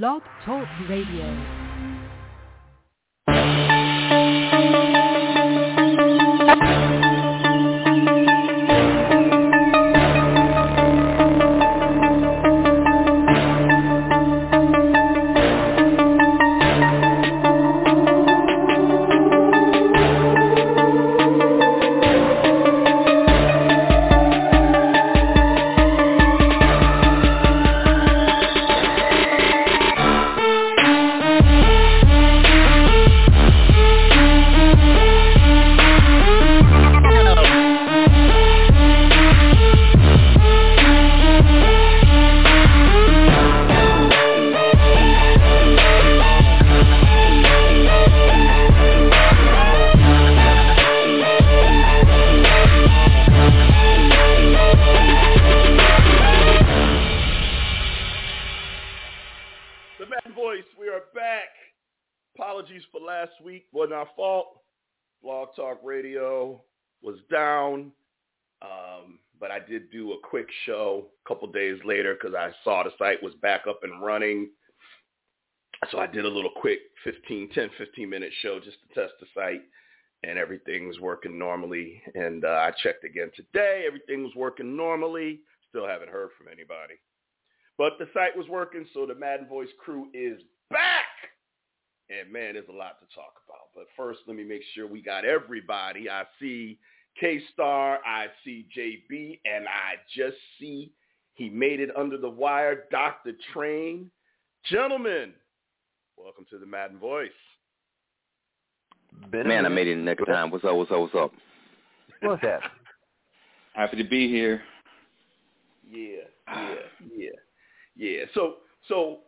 Blog Talk Radio. Quick show a couple days later because I saw the site was back up and running. So I did a little quick 15, 10, 15 minute show just to test the site and everything's working normally. And uh, I checked again today. Everything was working normally. Still haven't heard from anybody. But the site was working, so the Madden Voice crew is back. And man, there's a lot to talk about. But first, let me make sure we got everybody. I see K-Star, I see JB, and I just see he made it under the wire, Dr. Train. Gentlemen, welcome to the Madden Voice. Been Man, I made it in the next time. What's up? What's up? What's up? What's that? Happy to be here. Yeah, yeah, yeah, yeah. So, so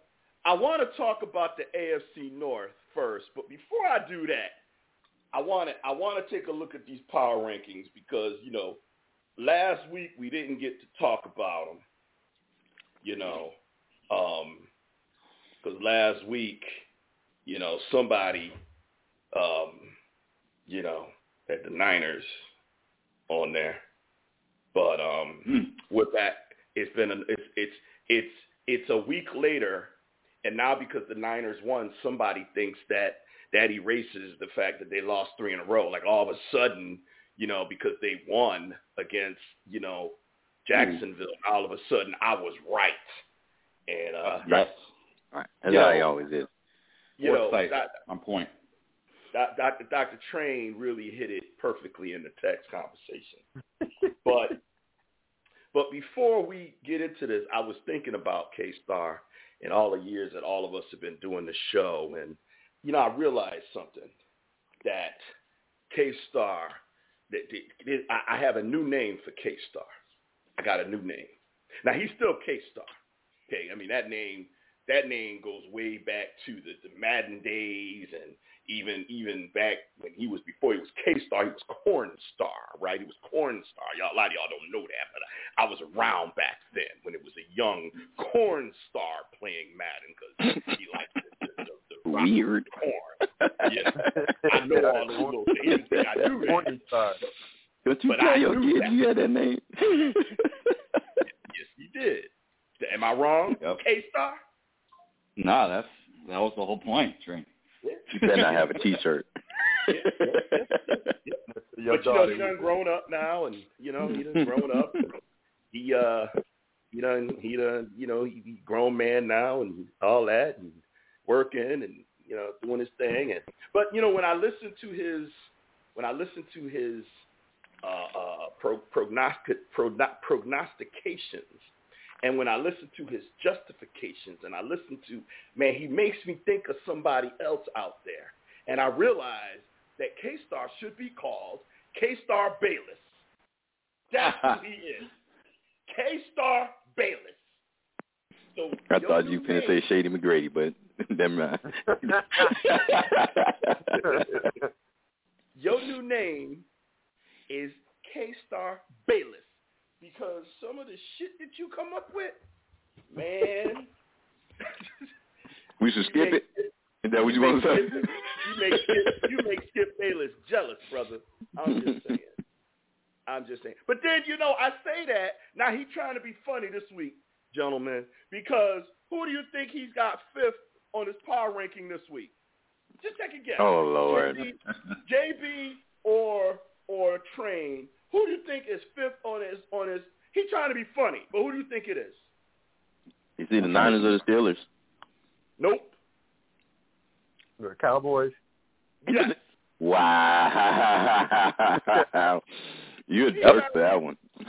I want to talk about the AFC North first, but before I do that, I want to I want to take a look at these power rankings because you know last week we didn't get to talk about them. You know, because last week, you know, somebody, um, you know, had the Niners on there, but um, Hmm. with that, it's been a, it's it's it's it's a week later, and now because the Niners won, somebody thinks that that erases the fact that they lost three in a row. Like all of a sudden, you know, because they won against you know Jacksonville, all of a sudden I was right, and uh, Yes. All right. That's Yo. how he always is. you know, Foresight. Doc- On point. Doc- Dr. Dr. Train really hit it perfectly in the text conversation. but but before we get into this, I was thinking about K Star and all the years that all of us have been doing the show, and you know, I realized something that K Star that, that I have a new name for K Star. I got a new name. Now he's still K Star. Okay, I mean that name that name goes way back to the, the Madden days and even even back when he was before he was K Star, he was Corn Star, right? He was Corn Star. Y'all, a lot of y'all don't know that, but I, I was around back then when it was a young Corn Star playing Madden because he liked the, the, the, the Weird. corn. Yeah, I know all those little things. I knew that. Morning star. Don't you But tell I your knew kids that. you had that name? Yes, he did. Am I wrong? Yep. K Star? Nah, that's that was the whole point, Train. you better not have a T-shirt. Your but you know, daughter. he done grown up now, and you know, he done grown up. He uh, he done, he done, you know, he, he grown man now, and all that, and working, and you know, doing his thing. And but you know, when I listen to his, when I listen to his uh, uh, pro, prognostic, progno- prognostications, and when I listen to his justifications, and I listen to, man, he makes me think of somebody else out there, and I realize that K-Star should be called K-Star Bayless. That's who he is. K-Star Bayless. So I thought you were finna name- say Shady McGrady, but never mind. your new name is K-Star Bayless because some of the shit that you come up with, man. we should skip it. Is that what you want to say? You make Skip, you make Skip Bayless jealous, brother. I'm just saying. I'm just saying. But then you know I say that now. He trying to be funny this week. gentlemen, because who do you think he's got fifth on his power ranking this week? Just take a guess. Oh Lord. JB, JB or or Train. Who do you think is fifth on his on his? He's trying to be funny, but who do you think it is? You see the Niners or the Steelers? Nope. The Cowboys. Yes. Wow. you had Yeah. burst that one. He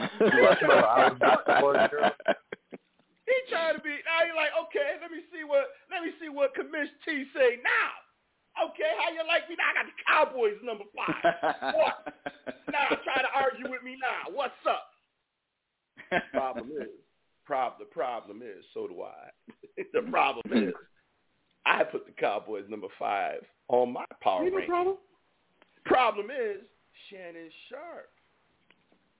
trying to be now. He's like, okay, let me see what let me see what Commish T say now. Okay, how you like me now? I got the Cowboys number five. What? Now try to argue with me now. What's up? Problem is, prob the problem is, so do I. the problem is, I put the Cowboys number five on my power ranking. problem. Problem is, Shannon Sharpe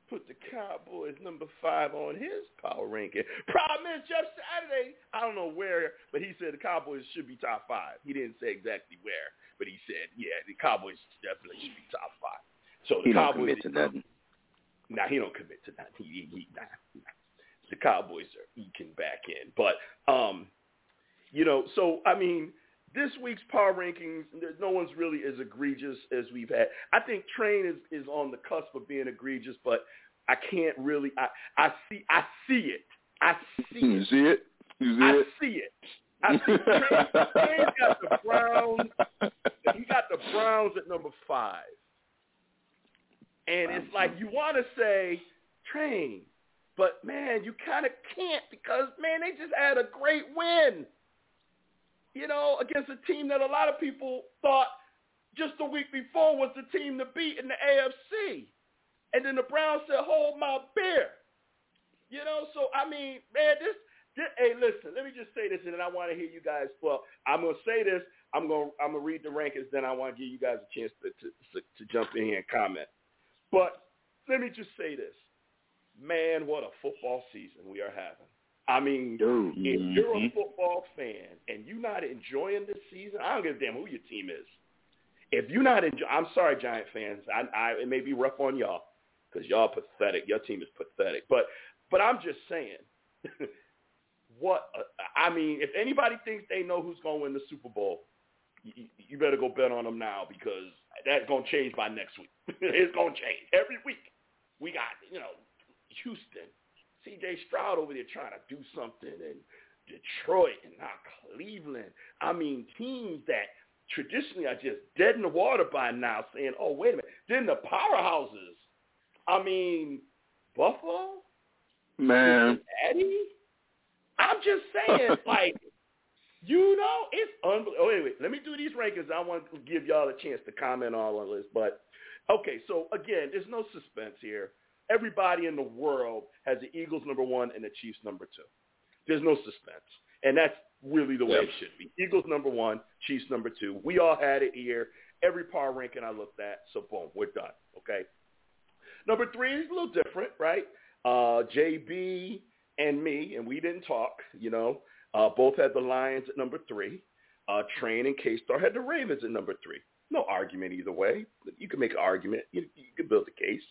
put the Cowboys number five on his power ranking. Problem is, Jeff Saturday, I don't know where, but he said the Cowboys should be top five. He didn't say exactly where, but he said, yeah, the Cowboys definitely should be top five. So the He don't commit to nothing. Nah, he don't commit to nothing. He, he, nah, nah. The Cowboys are eking back in, but um, you know, so I mean, this week's power rankings, no one's really as egregious as we've had. I think Train is is on the cusp of being egregious, but I can't really. I I see I see it. I see it. You it. see it? You see it? I it? see it. I see Train, Train got the Browns. He got the Browns at number five. And it's like you want to say train, but man, you kind of can't because man, they just had a great win. You know, against a team that a lot of people thought just the week before was the team to beat in the AFC. And then the Browns said, "Hold my beer." You know, so I mean, man, this, this hey, listen, let me just say this and then I want to hear you guys. Well, I'm going to say this. I'm going to I'm to read the rankings then I want to give you guys a chance to to, to jump in here and comment. But let me just say this. Man, what a football season we are having. I mean, Dude. if mm-hmm. you're a football fan and you're not enjoying this season, I don't give a damn who your team is. If you're not enjoying, I'm sorry, Giant fans. I, I, it may be rough on y'all because y'all pathetic. Your team is pathetic. But, but I'm just saying, what? A, I mean, if anybody thinks they know who's going to win the Super Bowl, you, you better go bet on them now because that's going to change by next week. it's going to change every week. We got, you know, Houston, C.J. Stroud over there trying to do something, and Detroit, and now Cleveland. I mean, teams that traditionally are just dead in the water by now, saying, "Oh, wait a minute." Then the powerhouses. I mean, Buffalo, Man. Cincinnati. I'm just saying, like, you know, it's unbelievable. Oh, wait, wait. Let me do these rankings. I want to give y'all a chance to comment on all on this. But, okay, so, again, there's no suspense here. Everybody in the world has the Eagles number one and the Chiefs number two. There's no suspense. And that's really the way it should be. Eagles number one, Chiefs number two. We all had it here. Every power ranking I looked at. So, boom, we're done. Okay? Number three is a little different, right? Uh, JB and me, and we didn't talk, you know, uh, both had the Lions at number three. Uh, Train and K-Star had the Ravens at number three. No argument either way. You can make an argument. You, you can build a case.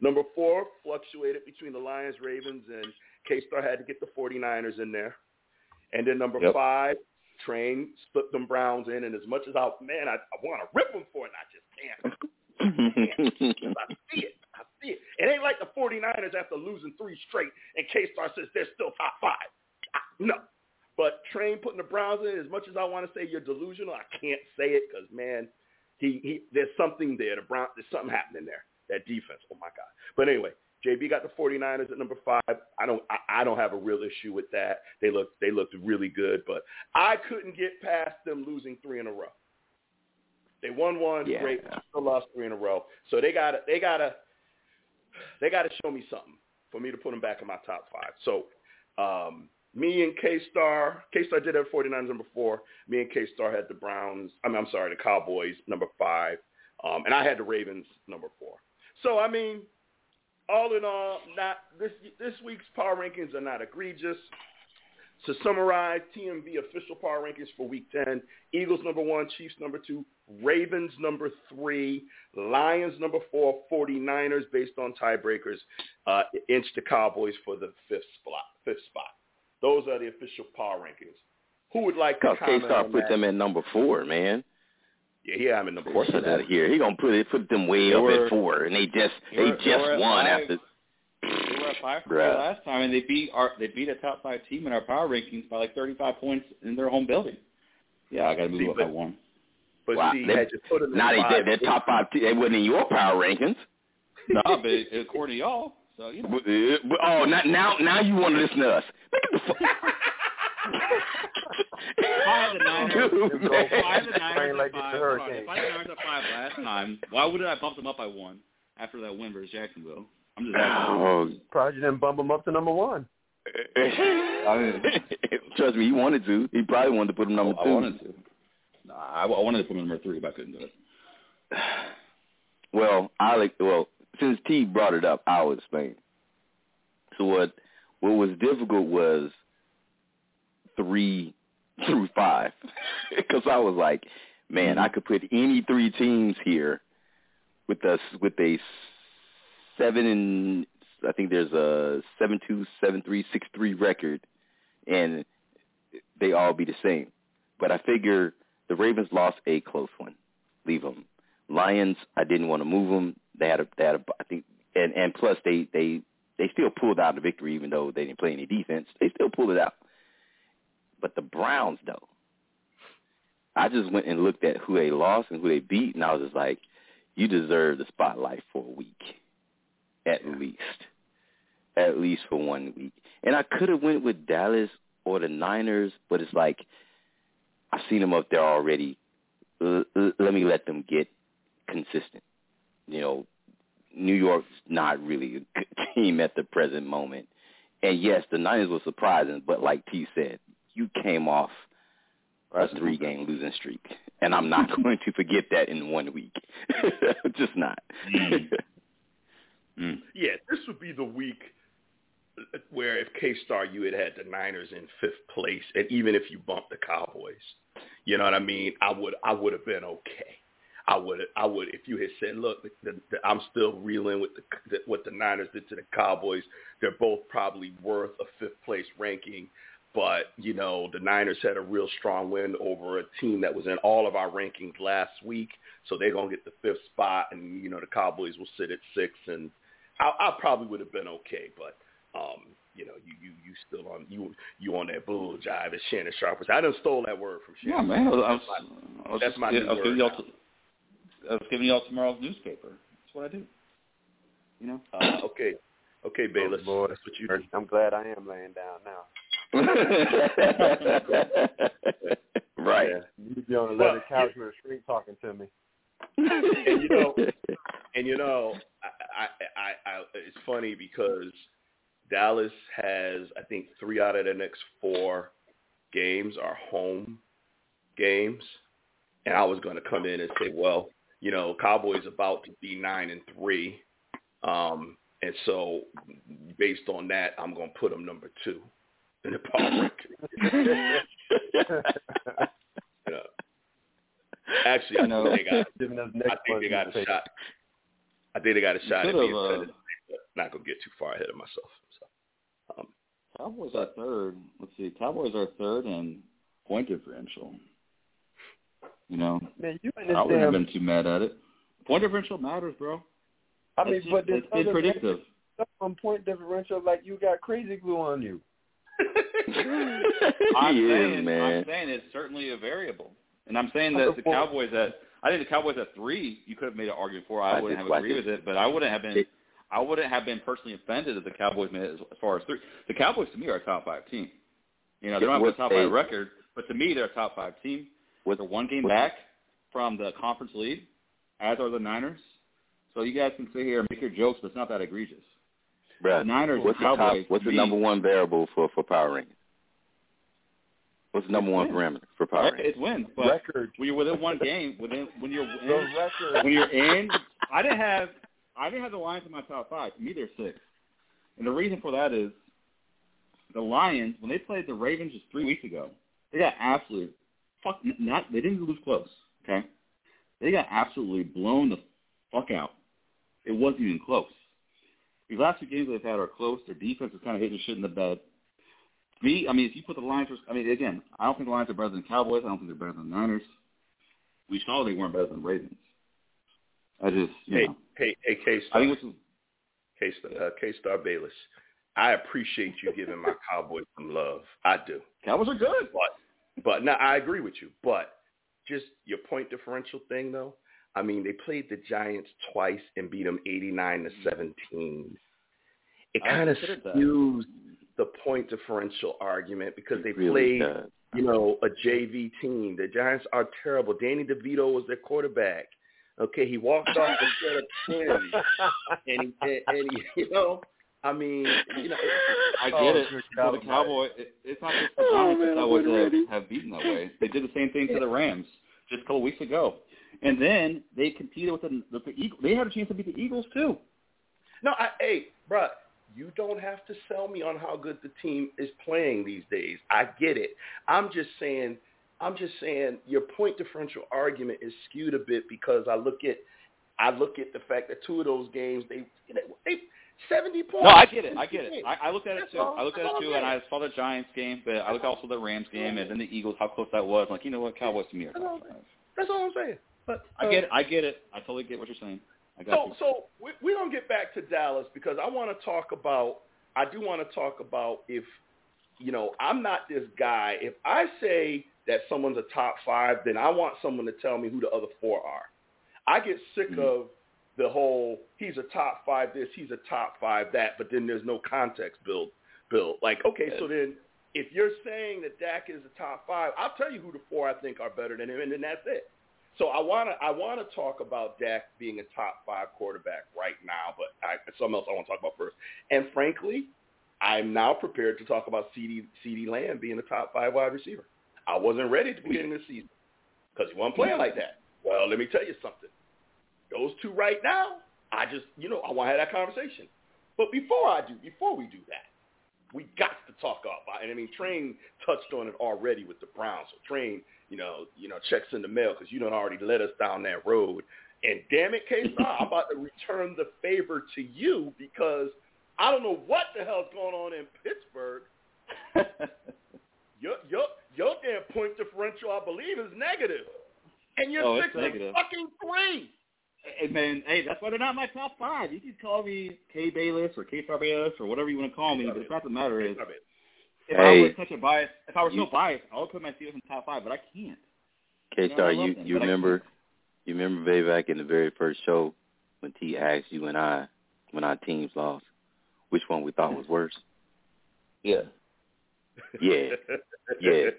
Number four fluctuated between the Lions, Ravens, and K-Star had to get the 49ers in there. And then number Yep. five, Train split them Browns in. And as much as I, man, I, I want to rip them for it, and I just can't. I see it. I see it. It ain't like the 49ers after losing three straight and K-Star says they're still top five. No. But Train putting the Browns in, as much as I want to say you're delusional, I can't say it because, man, he, he there's something there. The Brown, there's something happening there. That defense. Oh, my God. But anyway, JB got the 49ers at number five. I don't I, I don't have a real issue with that. They look they looked really good, but I couldn't get past them losing three in a row. They won one, Yeah. great. Still lost three in a row. So they got they got to they got to show me something for me to put them back in my top five. So um, me and K Star, K Star did have 49ers number four. Me and K Star had the Browns. I mean, I'm sorry, the Cowboys number five, um, and I had the Ravens number four. So I mean, all in all, not this this week's power rankings are not egregious. To summarize, TMV official power rankings for Week 10: Eagles number one, Chiefs number two, Ravens number three, Lions number four, 49ers based on tiebreakers, uh, inch the Cowboys for the fifth spot. Fifth spot. Those are the official power rankings. Who would like to comment K-Star on put them at number four, man. Yeah, yeah, I'm in number Of course, four. out of here. He gonna put it, put them way They up were- at four, and they just they they were- just were at won five. after. They were at five for Bruh. last time, and they beat our they beat a top five team in our power rankings by like 35 points in their home building. Yeah, I got to move See, up by but- one. But Wow, see, they- had you put them in Now they five, did their top five. T- they wasn't in your power rankings. no, but according to y'all, so you know. But, uh, but- oh, now now now you want to listen to us? Look at the. Fu- If I had the Niners, Dude, If if I had the Niners like at it's five, the hold on, Hurricanes. if I had the Niners at five last time, why wouldn't I bump them up by one after that win versus Jacksonville? I'm just asking. Oh, Probably didn't bump him up to number one. Trust me, he wanted to. He probably wanted to put him number oh, I two. wanted to. No, I, I wanted to put him number three, but I couldn't do it. Well, I like well since T brought it up, I'll explain. So what what was difficult was three through five because I was like, man, mm-hmm. I could put any three teams here with us with a seven and I think there's a seven two seven three six three record, and they all be the same. But I figure the Ravens lost a close one. Leave them. Lions, I didn't want to move them. They had a, they had a, I think, and and plus they they they still pulled out the victory even though they didn't play any defense. They still pulled it out. But the Browns, though, I just went and looked at who they lost and who they beat, and I was just like, you deserve the spotlight for a week, at least, at least for one week. And I could have went with Dallas or the Niners, but it's like I've seen them up there already. L- l- let me let them get consistent. You know, New York's not really a good team at the present moment. And yes, the Niners were surprising, but like T said, you came off a three-game losing streak, and I'm not going to forget that in one week. Just not. Mm. Mm. Yeah, this would be the week where if K-Star you had had the Niners in fifth place, and even if you bumped the Cowboys, you know what I mean, I would I would have been okay. I would I would if you had said, look, the, the, the, I'm still reeling with the, the what the Niners did to the Cowboys. They're both probably worth a fifth place ranking, but you know the Niners had a real strong win over a team that was in all of our rankings last week, so they're gonna get the fifth spot, and you know the Cowboys will sit at six, and I, I probably would have been okay, but um, you know, you you you still on you you on that bull jive as Shannon Sharpe was. I done stole that word from Shannon. Yeah, man. I was, I was, That's my- I was that's my yeah, new I was word y'all now. t- I was giving y'all tomorrow's newspaper. That's what I do. You know. Uh, okay, okay, Bayless. boy. That's what you do. I'm glad I am laying down now. right. Yeah, you'd be on a Well, leather couch with a shrink talking to me. And you know, and you know, I, I, I, I, it's funny because Dallas has, I think, three out of the next four games are home games, and I was going to come in and say, well, you know, Cowboys about to be nine and three, um, and so based on that, I'm going to put them number two in the power ranking. You know. Actually, I No. think they got I think they got a shot. I think they got a shot at could've, being uh, Not gonna get too far ahead of myself. So, um, Cowboys are third. Let's see. Cowboys are third in point differential. You know, Man, you I wouldn't have been too mad at it. Point differential matters, bro. I mean, It's but this it's other predictive. stuff on point differential, like you got crazy glue on you. I'm he saying, is, man. I'm saying it's certainly a variable, and I'm saying that oh, the Cowboys at I think the Cowboys at three, you could have made an argument for. I I wouldn't have agreed did. with it, but I wouldn't have been. I wouldn't have been personally offended if the Cowboys made it as, as far as three. The Cowboys to me are a top five team. You know, they don't have a top five record, but to me they're a top five team. With, They're one game what- back from the conference lead, as are the Niners. So you guys can sit here and make your jokes, but it's not that egregious. Bruh, The Niners what's the top, Cowboys. what's the number one variable for for power rankings? What's the number It's one wins. parameter for power Right, it's wins, but record. when you're within one game, within when you're The in, record. when you're in, I didn't have I didn't have the Lions in my top five. To me, they're six, and the reason for that is the Lions when they played the Ravens just three weeks ago, they got absolutely fuck not they didn't lose close. Okay, they got absolutely blown the fuck out. It wasn't even close. These last two games they've had are close. Their defense is kind of hitting shit in the bed. Me, I mean, if you put the Lions, I mean, again, I don't think the Lions are better than the Cowboys. I don't think they're better than the Niners. We saw they weren't better than the Ravens. I just, you Hey, know, hey, hey, K I Star, think what's K Star, uh, K Star Bayless. I appreciate you giving my Cowboys some love. I do. Cowboys are good. But but no, I agree with you. But just your point differential thing though. I mean, they played the Giants twice and beat them eighty nine to seventeen. It kind of skews the point differential argument because they really played does. you know, a JV team. The Giants are terrible. Danny DeVito was their quarterback. Okay, he walked off instead of ten, and he, and, and he, you know, I mean, you know, I Oh, get it. For the God Cowboy, it, it's not just the Oh, Giants man, I Cowboys wasn't ready. have, have beaten that way. They did the same thing to the Rams just a couple weeks ago, and then they competed with the, with the Eagles. They had a chance to beat the Eagles too. no, I, hey, bruh, you don't have to sell me on how good the team is playing these days. I get it. I'm just saying, I'm just saying, your point differential argument is skewed a bit because I look at, I look at the fact that two of those games they, they, they seventy points. No, I get it. I get it. I, I looked at it That's too. all- I looked at it too, and I saw the Giants game, but I looked also the Rams game, and then the Eagles. How close that was. I'm Like, you know what, Cowboys to me are That's all I'm five. That's all I'm saying. But I uh, get it. I get it. I totally get what you're saying. I got So, you. so we, we're gonna get back to Dallas because I want to talk about. I do want to talk about if, you know, I'm not this guy. If I say that someone's a top five, then I want someone to tell me who the other four are. I get sick Mhm. of the whole he's a top five this, he's a top five that, but then there's no context build build. Like, okay, so then if you're saying that Dak is a top five, I'll tell you who the four I think are better than him, and then that's it. So I want to I want to talk about Dak being a top five quarterback right now, but I, something else I want to talk about first. And frankly, I'm now prepared to talk about CeeDee CeeDee Lamb being a top five wide receiver. I wasn't ready the beginning of the season because he wasn't playing like that. Well, let me tell you something. Those two right now, I just you know I want to have that conversation. But before I do, before we do that, we got to talk about. And I mean, Train touched on it already with the Browns. So Train, you know, you know, checks in the mail because you don't already led us down that road. And damn it, K I'm about to return the favor to you because I don't know what the hell's going on in Pittsburgh. Your your your damn point differential, I believe, is negative, and you're Oh, six and fucking three. Hey man, hey, that's why they're not my top five. You can call me K Bayless or K Star Bayless or whatever you want to call me, but the fact of the matter is, if I Hey. was such a bias, if I was You- so biased, I would put my Steelers in top five, but I can't. K No, I Star, you them, you remember you remember way back in the very first show when T asked you and I when our teams lost, which one we thought was worse? Yeah. Yeah. Yeah.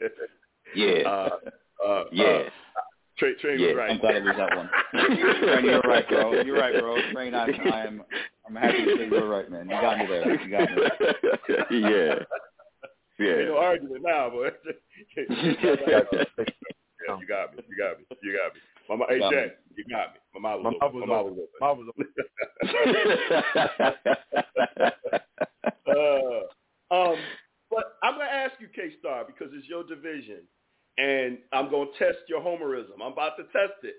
Yeah. Uh, uh, Yeah. Uh, Trey, Trey Yeah. was right. I'm glad I lose that one. Train, you're right, bro. You're right, bro. Train, I, I am. I'm happy to say you're right, man. You got me there. You got me. yeah. Ain't no Yeah. argument now, but yeah, you got me. You got me. You got me. Mama, hey, Got me. Jack, you got me. My mouth My was mouth open. was My mouth open. was Mine was open. uh, um, but I'm going to ask you, K-Star, because it's your division, and I'm going to test your homerism. I'm about to test it.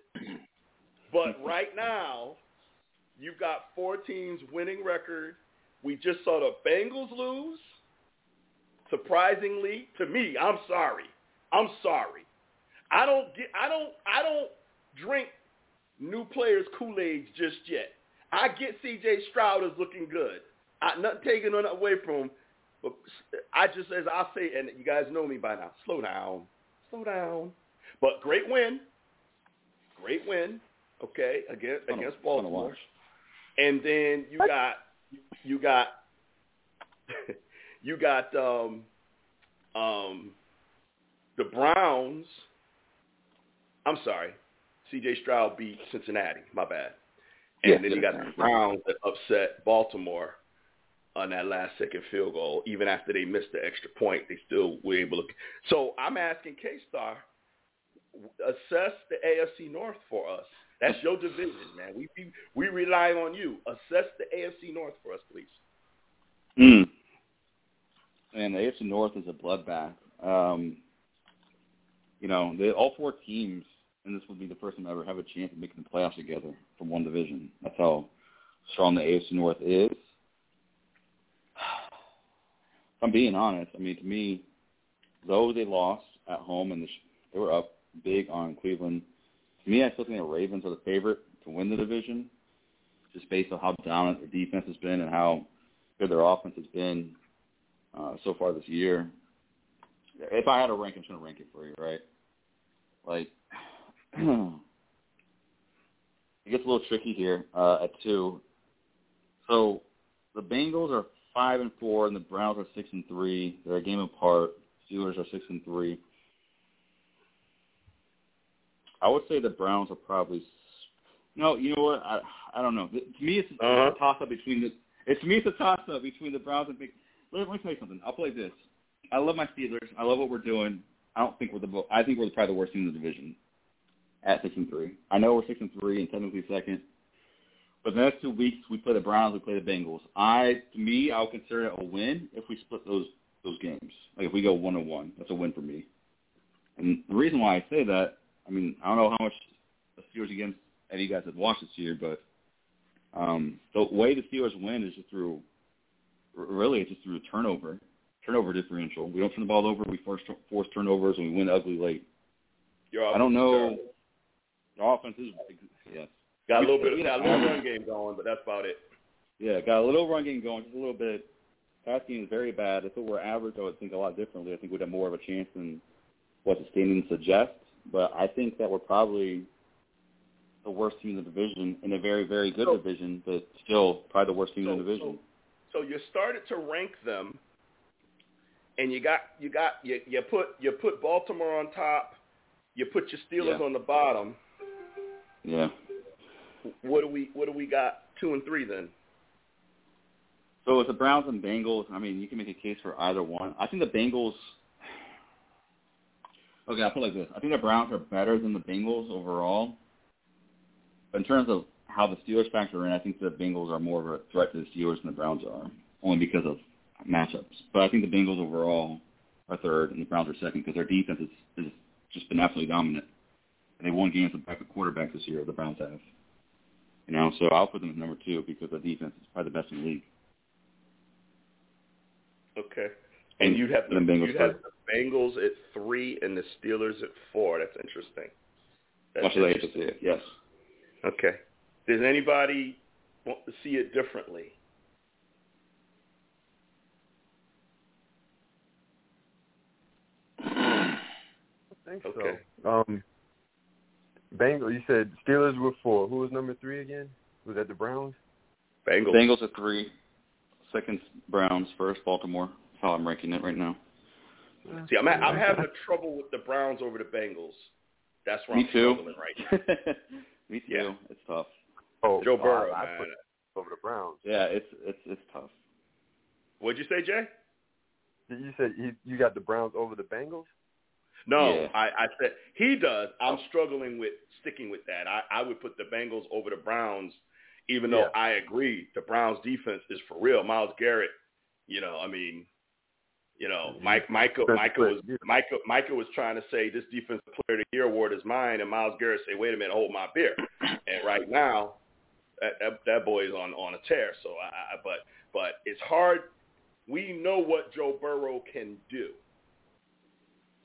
But right now, you've got four teams winning record. We just saw the Bengals lose. Surprisingly, to me, I'm sorry. I'm sorry. I don't get. I don't. I don't drink new players Kool-Aid just yet. I get C.J. Stroud is looking good. I not taking it away from him, but I just as I say, and you guys know me by now. Slow down. Slow down. But great win. Great win. Okay, against Fun to- against fun to Baltimore. And then you got you got you got um um the Browns. I'm sorry. CJ Stroud beat Cincinnati. My bad. And Yeah, then you got the Browns that upset Baltimore on that last second field goal. Even after they missed the extra point, they still were able to. So I'm asking K Star, assess the AFC North for us. That's your division, man. We we, we rely on you. Assess the AFC North for us, please. Mm. And the AFC North is a bloodbath. Um, you know, they, all four teams, and this would be the first time ever have a chance of making the playoffs together from one division. That's how strong the AFC North is. If I'm being honest. I mean, to me, though they lost at home and they were up big on Cleveland, to me, I still think the Ravens are the favorite to win the division, just based on how dominant their defense has been and how good their offense has been uh, so far this year. If I had to rank, I'm just to rank it for you, right? Like, it gets a little tricky here uh, at two. So the Bengals are five and four, and the Browns are six and three. They're a game apart. Steelers are six and three. I would say the Browns are probably. No, you know what? I I don't know. To me, it's uh-huh. a toss up between the. It's to me, it's a toss up between the Browns and. Let, me tell you something. I'll play this. I love my Steelers. I love what we're doing. I don't think we're the. I think we're probably the worst team in the division. At six and three. I know we're six and three and technically second. But the next two weeks we play the Browns, we play the Bengals. I to me, I'll consider it a win if we split those those games. Like if we go one on one, that's a win for me. And the reason why I say that, I mean, I don't know how much the Steelers against any of you guys have watched this year, but um, the way the Steelers win is just through, really, it's just through a turnover, turnover differential. We don't turn the ball over, we force force turnovers, and we win ugly late. Your I don't know. The offense is yes. Got a little bit, got a little run game going, but that's about it. Yeah, got a little run game going, just a little bit. Passing is very bad. If it were average, I would think a lot differently. I think we'd have more of a chance than what the standings suggest. But I think that we're probably the worst team in the division in a very, very good so, division, but still probably the worst team so, in the division. So, so you started to rank them, and you got you got you you put you put Baltimore on top, you put your Steelers yeah. on the bottom. Yeah. What do we what do we got two and three then? So with the Browns and Bengals, I mean, you can make a case for either one. I think the Bengals. Okay, I'll put it like this. I think the Browns are better than the Bengals overall. But in terms of how the Steelers factor in, I think the Bengals are more of a threat to the Steelers than the Browns are, only because of matchups. But I think the Bengals overall are third and the Browns are second because their defense has, has just been absolutely dominant. And they won games with a backup quarterbacks this year. The Browns have. You know, so I'll put them as number two because the defense is probably the best in the league. Okay. And you'd have the, the Bengals you'd have the Bengals at three and the Steelers at four. That's interesting. That's Much as I hate to see it, yes. Okay. Does anybody want to see it differently? I think okay. so. Um, Bengals. You said Steelers were four. Who was number three again? Was that the Browns? Bengals. Bengals at three. Second Browns. First Baltimore. That's how I'm ranking it right now. See, I'm I'm having trouble with the Browns over the Bengals. That's where Me I'm too. struggling right Me too. Yeah. It's tough. Oh, Joe oh, Burrow, I man. put over the Browns. Yeah, it's it's it's tough. What'd you say, Jay? You said you, you got the Browns over the Bengals. No, Yeah. I, I said he does. I'm oh. struggling with sticking with that. I, I would put the Bengals over the Browns, even though Yeah. I agree the Browns defense is for real. Myles Garrett, you know, I mean, you know. Mike Michael Michael was of. Michael Michael was trying to say this defensive player of the year award is mine, and Myles Garrett say, wait a minute, hold my beer. And right now, that that, that boy is on on a tear. So I, I but but it's hard. We know what Joe Burrow can do.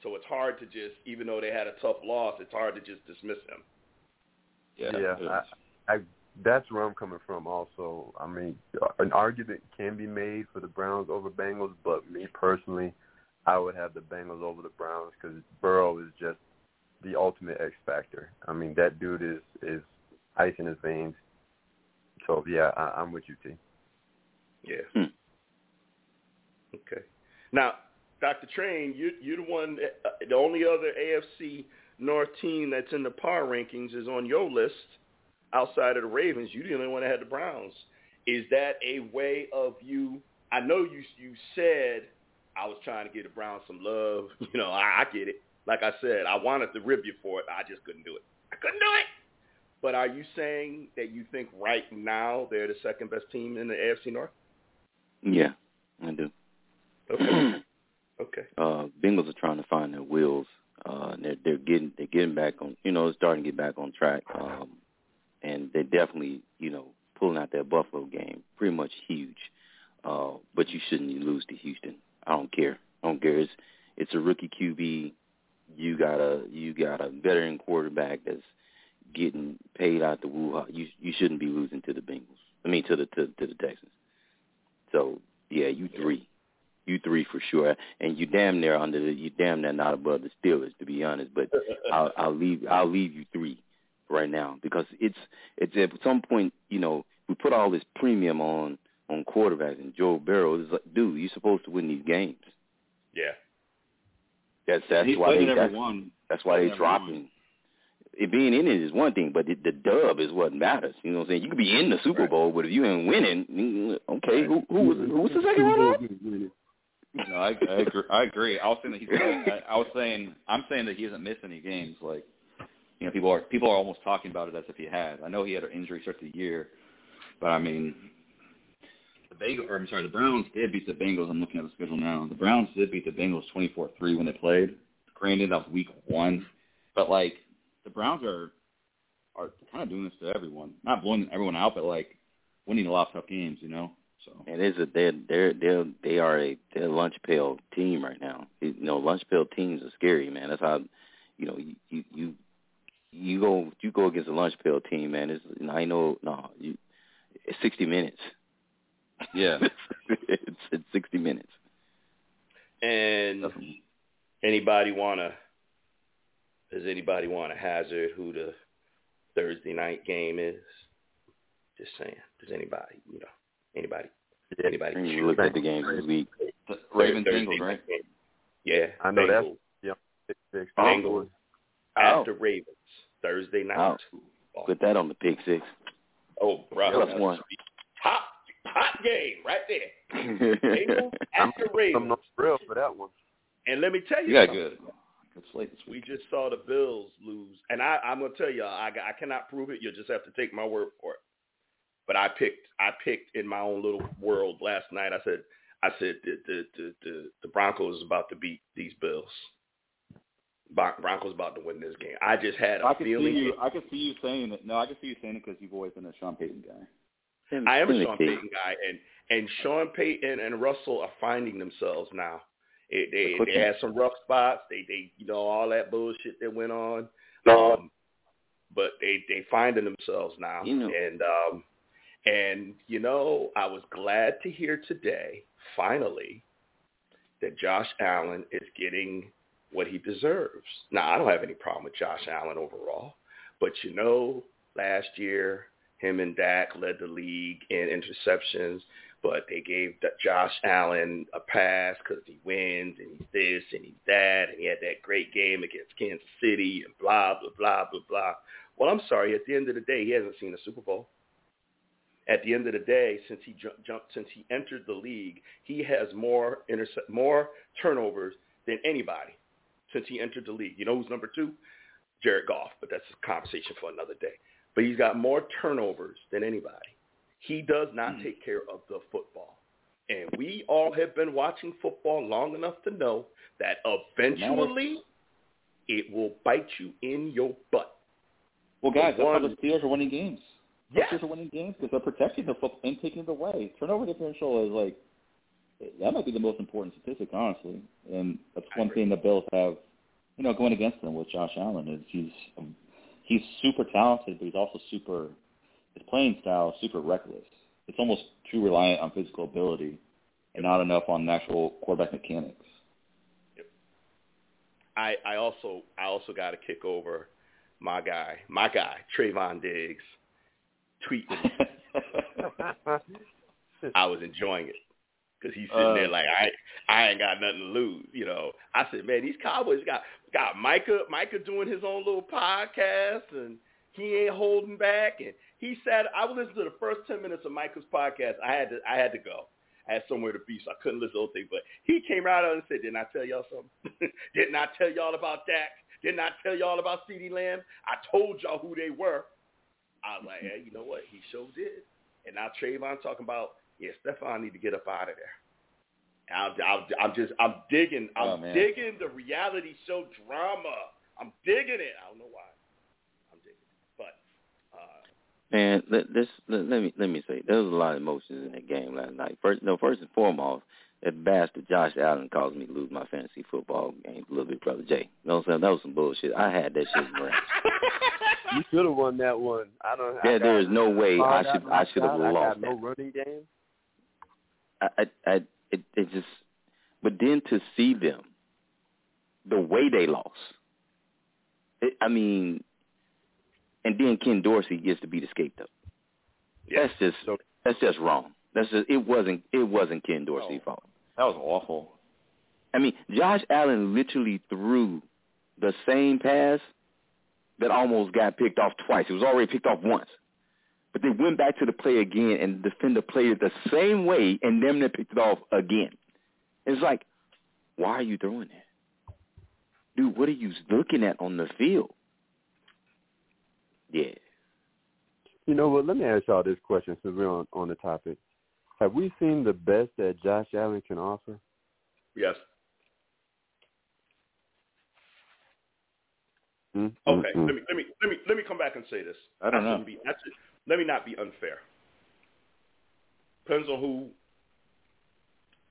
So it's hard to just, even though they had a tough loss, it's hard to just dismiss him. Yeah. Yeah. I, I that's where I'm coming from. Also, I mean, an argument can be made for the Browns over Bengals, but me personally, I would have the Bengals over the Browns because Burrow is just the ultimate X factor. I mean, that dude is is ice in his veins. So yeah, I, I'm with you, T. Yeah. Hmm. Okay. Now, Dr. Train, you, you're the one, uh, the only other AFC North team that's in the power rankings is on your list outside of the Ravens. You're the only one that had the Browns. Is that a way of you? I know you you said I was trying to give the Browns some love. You know, I, I get it. Like I said, I wanted to rib you for it. I just couldn't do it. I couldn't do it. But are you saying that you think right now they're the second best team in the AFC North? Yeah, I do. Okay. Okay. uh Bengals are trying to find their wheels. Uh they're they're getting they're getting back on you know, starting to get back on track. Um and they're definitely, you know, pulling out that Buffalo game. Pretty much huge. Uh but you shouldn't lose to Houston. I don't care. I don't care. It's it's a rookie QB. You got a you got a veteran quarterback that's getting paid out the woo. You you shouldn't be losing to the Bengals. I mean to the to, to the Texans. So yeah, you three, you three for sure, and you damn near under the you damn near not above the Steelers to be honest. But I'll, I'll leave I'll leave you three right now because it's it's at some point you know we put all this premium on on quarterbacks and Joe Burrow is like, dude, you're supposed to win these games. Yeah. That's that's He's why they that's, that's why they Never dropping. Won. It being in it is one thing, but it, the dub is what matters. You know what I'm saying? You could be in the Super Right. Bowl, but if you ain't winning, okay, who who was who was the second runner? No, I, I agree. I agree. I was saying that he's. I, I was saying I'm saying that he hasn't missed any games. Like, you know, people are people are almost talking about it as if he had. I know he had an injury start the year, but I mean, the Bengals. Or I'm sorry, the Browns did beat the Bengals. I'm looking at the schedule now. The Browns did beat the Bengals 24-3 when they played. Granted, that was week one, but like the Browns are are kind of doing this to everyone. Not blowing everyone out, but like winning a lot of tough games. You know. So it's a they're they're they're they are a they're a lunch pail team right now. You know, lunch pail teams are scary, man. That's how you know you you you, you go you go against a lunch pail team, man. It's I know no you it's sixty minutes. yeah. it's it's sixty minutes. And anybody wanna does anybody want to hazard who the Thursday night game is? Just saying. Does anybody, you know, anybody, anybody? And you look at the games this week. The Ravens Thursday Bengals, right? game. Yeah, I know that's- Bengals. Six, six, Bengals Oh. at the oh. Ravens Thursday night. Oh. Put that on the pick six. Oh, bro, Plus that's one. hot, hot game right there. Bengals I'm at the I'm not thrilled for that one. And let me tell you, You got something. good. Good slate this We just saw the Bills lose, and I, I'm gonna tell you, I, I cannot prove it. You'll just have to take my word for it. But I picked, I picked in my own little world last night. I said, I said the the the, the, the Broncos is about to beat these Bills. Broncos about to win this game. I just had a I can see you. I can see you saying it. No, I can see you saying it because you've always been a Sean Payton guy. I am a Sean Payton guy, and and Sean Payton and Russell are finding themselves now. It, they they had some rough spots. They they you know all that bullshit that went on. Um, but they they finding themselves now, You know- and um, and you know I was glad to hear today finally that Josh Allen is getting what he deserves. Now I don't have any problem with Josh Allen overall, but you know last year him and Dak led the league in interceptions, but they gave Josh Allen a pass because he wins and he's this and he's that, and he had that great game against Kansas City and blah blah blah blah blah. Well, I'm sorry. At the end of the day, he hasn't seen a Super Bowl. At the end of the day, since he jumped, since he entered the league, he has more intercept, more turnovers than anybody since he entered the league. You know who's number two? Jared Goff, but that's a conversation for another day. But he's got more turnovers than anybody. He does not take care of the football. And we all have been watching football long enough to know that eventually it will bite you in your butt. Well, guys, that's One- the Steelers are winning games. The Yes. Steelers are winning games because they're protecting the football and taking it away. Turnover differential is like that might be the most important statistic, honestly. And that's one thing the Bills have, you know, going against them with Josh Allen is he's um, he's super talented, but he's also super his playing style is super reckless. It's almost too reliant on physical ability and not enough on actual quarterback mechanics. I, I also I also got to kick over my guy, my guy, Trevon Diggs, tweeting. I was enjoying it because he's sitting there Uh. like I I ain't got nothing to lose. You know, I said, man, these Cowboys got got Micah Micah doing his own little podcast and he ain't holding back. And he said, I would listen to the first ten minutes of Micah's podcast. I had to I had to go. I had somewhere to be, so I couldn't listen to the whole thing. But he came right out and said, "Didn't I tell y'all something? Didn't I tell y'all about Dak? Didn't I tell y'all about CeeDee Lamb? I told y'all who they were." I was like, "Hey, you know what? He sure did." And now Trevon talking about, yeah, Stefon need to get up out of there. I'm, I'm, I'm just, I'm digging, I'm Oh, digging the reality show drama. I'm digging it. I don't know why. I'm digging it, but uh, Man, let, this, let, let me let me say there was a lot of emotions in that game last night. First, no, first and foremost, that bastard Josh Allen caused me to lose my fantasy football game, a little bit brother Jay. You know what I'm saying? That was some bullshit. I had that shit in You should have won that one. I don't. Yeah, I there is no way oh, I got should I should have lost I got that. running game. I, I, I it, it just, but then to see them, the way they lost, it, I mean, and then Ken Dorsey gets to be the scapegoat. Yeah. That's just, So- that's just wrong. That's just, it wasn't, it wasn't Ken Dorsey's fault. That was awful. I mean, Josh Allen literally threw the same pass that almost got picked off twice. It was already picked off once. But they went back to the play again, and the defender played it the same way, and them that picked it off again. It's like, why are you throwing that? Dude, what are you looking at on the field? Yeah. You know what? Let me ask y'all this question since we're on on the topic. Have we seen the best that Josh Allen can offer? Yes. Mm, Okay. mm, mm. Let me let me let me let me come back and say this. I don't know. Be, that's it. Let me not be unfair. Depends on who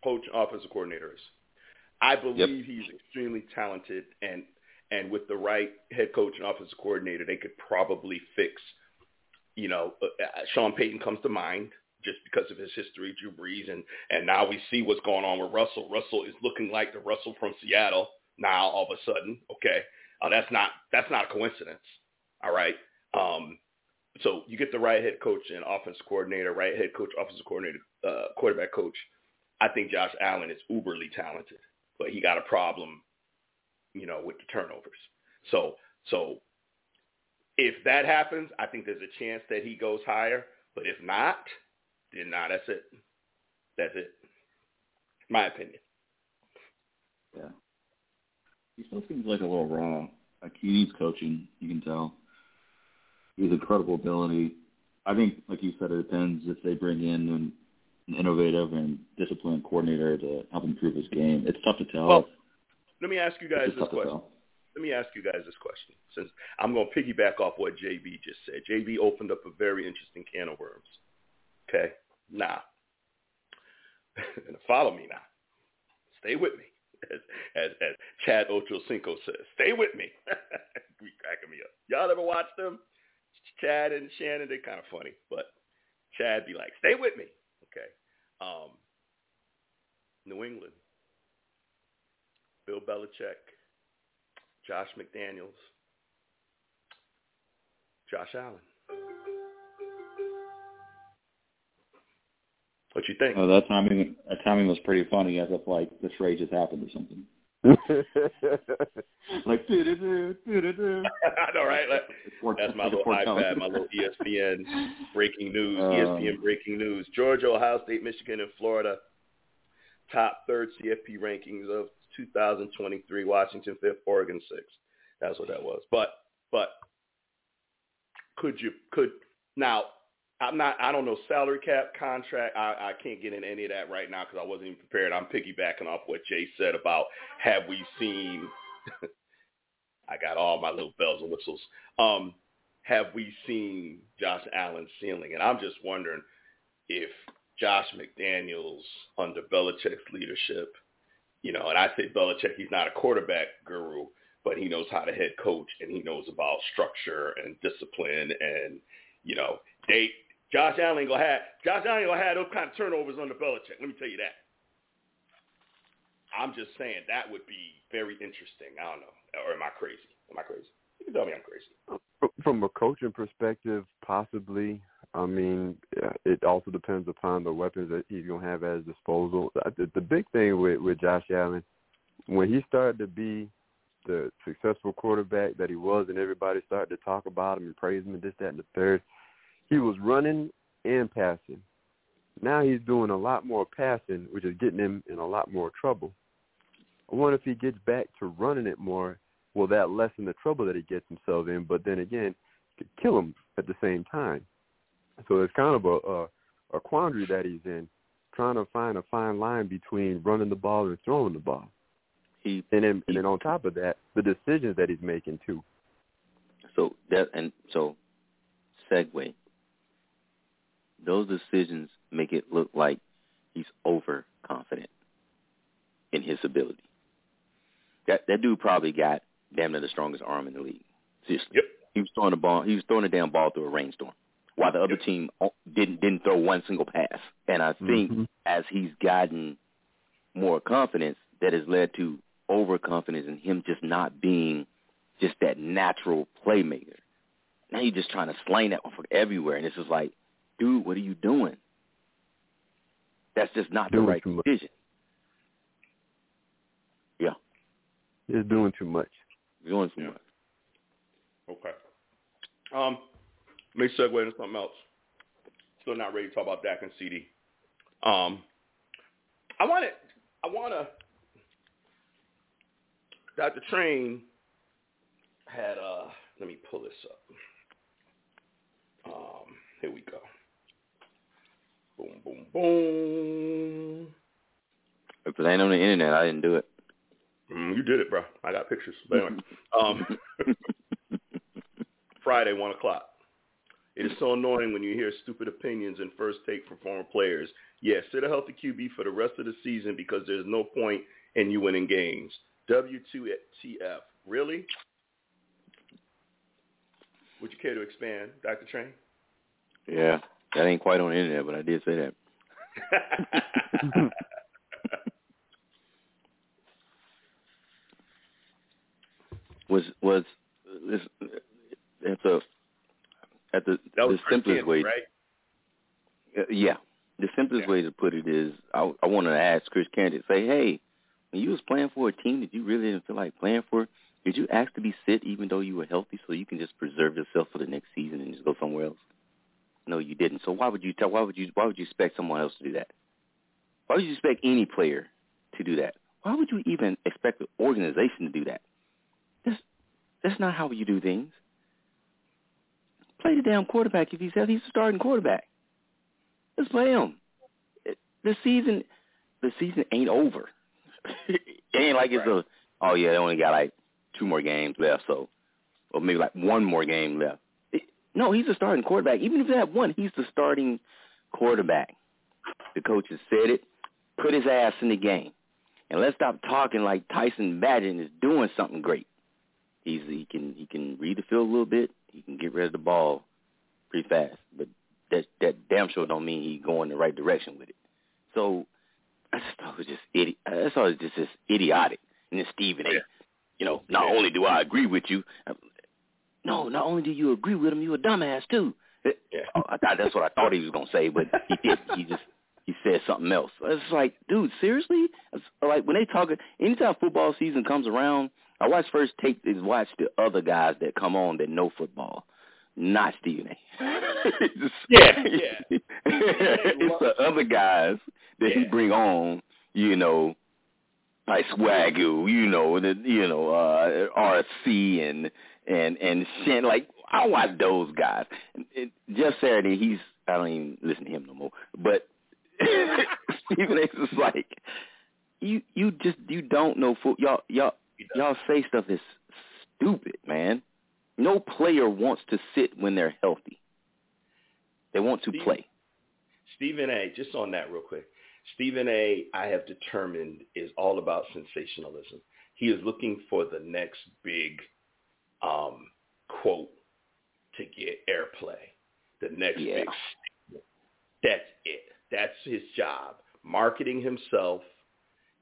coach offensive coordinator is. I believe he's extremely talented, and and with the right head coach and offensive coordinator, they could probably fix. You know, uh, uh, Sean Payton comes to mind just because of his history, Drew Brees, and and now we see what's going on with Russell. Russell is looking like the Russell from Seattle now. All of a sudden, okay, uh, that's not that's not a coincidence. All right. Um, so you get the right head coach and offense coordinator, right head coach, offensive coordinator, uh, quarterback coach. I think Josh Allen is uberly talented, but he got a problem, you know, with the turnovers. So so if that happens, I think there's a chance that he goes higher. But if not, then nah, that's it. That's it. My opinion. Yeah. He still seems like a little raw. Like he needs coaching, you can tell. He has incredible ability. I think, like you said, it depends if they bring in an, an innovative and disciplined coordinator to help improve his game. It's tough to tell. Well, Let me ask you guys this question. Let me ask you guys this question, since I'm going to piggyback off what JB just said. JB opened up a very interesting can of worms. Okay, now, follow me now. Stay with me, as as, as Chad Ochocinco says. Stay with me. we cracking me up. Y'all ever watch them? Chad and Shannon, they're kind of funny, but Chad be like, "Stay with me." Okay. Um, New England, Bill Belichick, Josh McDaniels, Josh Allen. What you think? Oh, that timing, that timing was pretty funny, as if like this trade just happened or something. Like, do do do do do. I know, right? Like, that's my little iPad, my little ESPN breaking news. Um, ESPN breaking news. Georgia, Ohio State, Michigan, and Florida top third CFP rankings of 2023. Washington fifth, Oregon sixth. That's what that was. But but could you could now? I'm not. I don't know salary cap contract. I, I can't get in any of that right now because I wasn't even prepared. I'm piggybacking off what Jay said about have we seen. I got all my little bells and whistles. Um, have we seen Josh Allen's ceiling? And I'm just wondering if Josh McDaniels under Belichick's leadership, you know, and I say Belichick, he's not a quarterback guru, but he knows how to head coach and he knows about structure and discipline and, you know, they Josh Allen ain't gonna have Josh Allen gonna have those kind of turnovers under Belichick. Let me tell you that. I'm just saying that would be very interesting. I don't know. Or am I crazy? Am I crazy? You can tell me I'm crazy. From a coaching perspective, possibly. I mean, it also depends upon the weapons that he's gonna have at his disposal. The, the big thing with with Josh Allen, when he started to be the successful quarterback that he was, and everybody started to talk about him and praise him and this, that, and the third, he was running and passing. Now he's doing a lot more passing, which is getting him in a lot more trouble. I wonder if he gets back to running it more, will that lessen the trouble that he gets himself in? But then again, could kill him at the same time. So it's kind of a, a a quandary that he's in, trying to find a fine line between running the ball and throwing the ball. He And then and then on top of that, the decisions that he's making too. So that and so segue. Those decisions make it look like he's overconfident. in his ability. That that dude probably got damn near the strongest arm in the league. Seriously. Yep. He was throwing the ball. He was throwing a damn ball through a rainstorm, while the other Yep. team didn't didn't throw one single pass. And I think Mhm. as he's gotten more confidence, that has led to overconfidence in him just not being just that natural playmaker. Now you're just trying to sling that one from everywhere, and it's just like, dude, what are you doing? That's just not Doing the right too much. decision. Yeah, It's doing too much. you're doing too Yeah. much. Okay. Um, let me segue into something else. Still not ready to talk about Dak and CeeDee. Um, I want to, I want to, Dr. Train had, uh, let me pull this up. Um, here we go. Boom, boom, boom. If it ain't on the internet, I didn't do it. Mm, you did it, bro. I got pictures. But anyway, um, Friday, one o'clock. It is so annoying when you hear stupid opinions and first take from former players. Yes, sit a healthy QB for the rest of the season because there's no point in you winning games. W2TF. Really? Would you care to expand, Dr. Train? yeah, that ain't quite on the internet, but I did say that. Was was this at the at the that the simplest Kansas, way right? Uh, yeah. The simplest Yeah. way to put it is I, I want to ask Chris Canty, say, hey, when you was playing for a team that you really didn't feel like playing for, did you ask to be sit even though you were healthy so you can just preserve yourself for the next season and just go somewhere else? No, you didn't. So why would you tell? Why would you? Why would you expect someone else to do that? Why would you expect any player to do that? Why would you even expect the organization to do that? That's that's not how you do things. Play the damn quarterback if he's healthy. He's the starting quarterback. Let's play him. The season, the season ain't over. it ain't like it's a oh yeah, they only got like two more games left, so or maybe like one more game left. It, no, he's the starting quarterback. Even if they have one, he's the starting quarterback. The coaches said it. Put his ass in the game, and let's stop talking like Tyson Bagent is doing something great. He's he can he can read the field a little bit. He can get rid of the ball pretty fast, but that that damn sure don't mean he going the right direction with it. So I just thought it was just idi- I just thought it was just, just idiotic. And then Stephen A. Yeah. You know, not Yeah. only do I agree with you, uh, no, not only do you agree with him, you a dumbass too. Uh, Yeah. oh, I thought that's what I thought he was gonna say, but he did. He just he said something else. It's like, dude, seriously? It's like when they talk, anytime football season comes around, I watch first take is watch the other guys that come on that know football, not Stephen A. Yeah, yeah. it's the other guys that he bring on, you know, like Swagu, you know, the you know, uh RC and and and Shen like I watch those guys. And Jeff Saturday, he's I don't even listen to him no more. But Stephen A is like you you just you don't know foot y'all y'all y'all say stuff is stupid, man. No player wants to sit when they're healthy. They want to play. Stephen A. Just on that real quick. Stephen A. I have determined is all about sensationalism. He is looking for the next big um, quote to get airplay. The next Yeah. big. statement. That's it. That's his job. Marketing himself,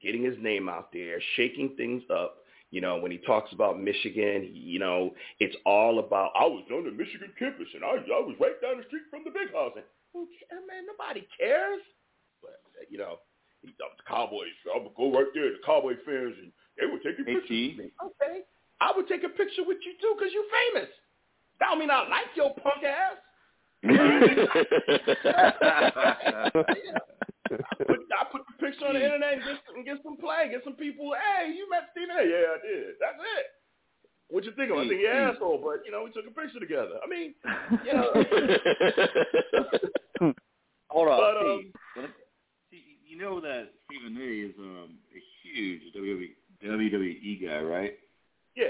getting his name out there, shaking things up. You know, when he talks about Michigan, you know, it's all about. I was on the Michigan campus, and I, I was right down the street from the big house. And man, nobody cares. But uh, you know, he, uh, the Cowboys. I would go right there. The Cowboy fans, and they would take a picture with me. Okay, I would take a picture with you too, cause you're famous. That don't mean I like your punk ass. Put, I put the picture on the internet and get, and get some play, get some people. Hey, you met Stephen A? Yeah, I did. That's it. What you think of? I think you're an asshole, but you know we took a picture together. I mean, you know, Hold on. But, um, when see, you know that Stephen A. is um, a huge WWE, WWE guy, right? yeah,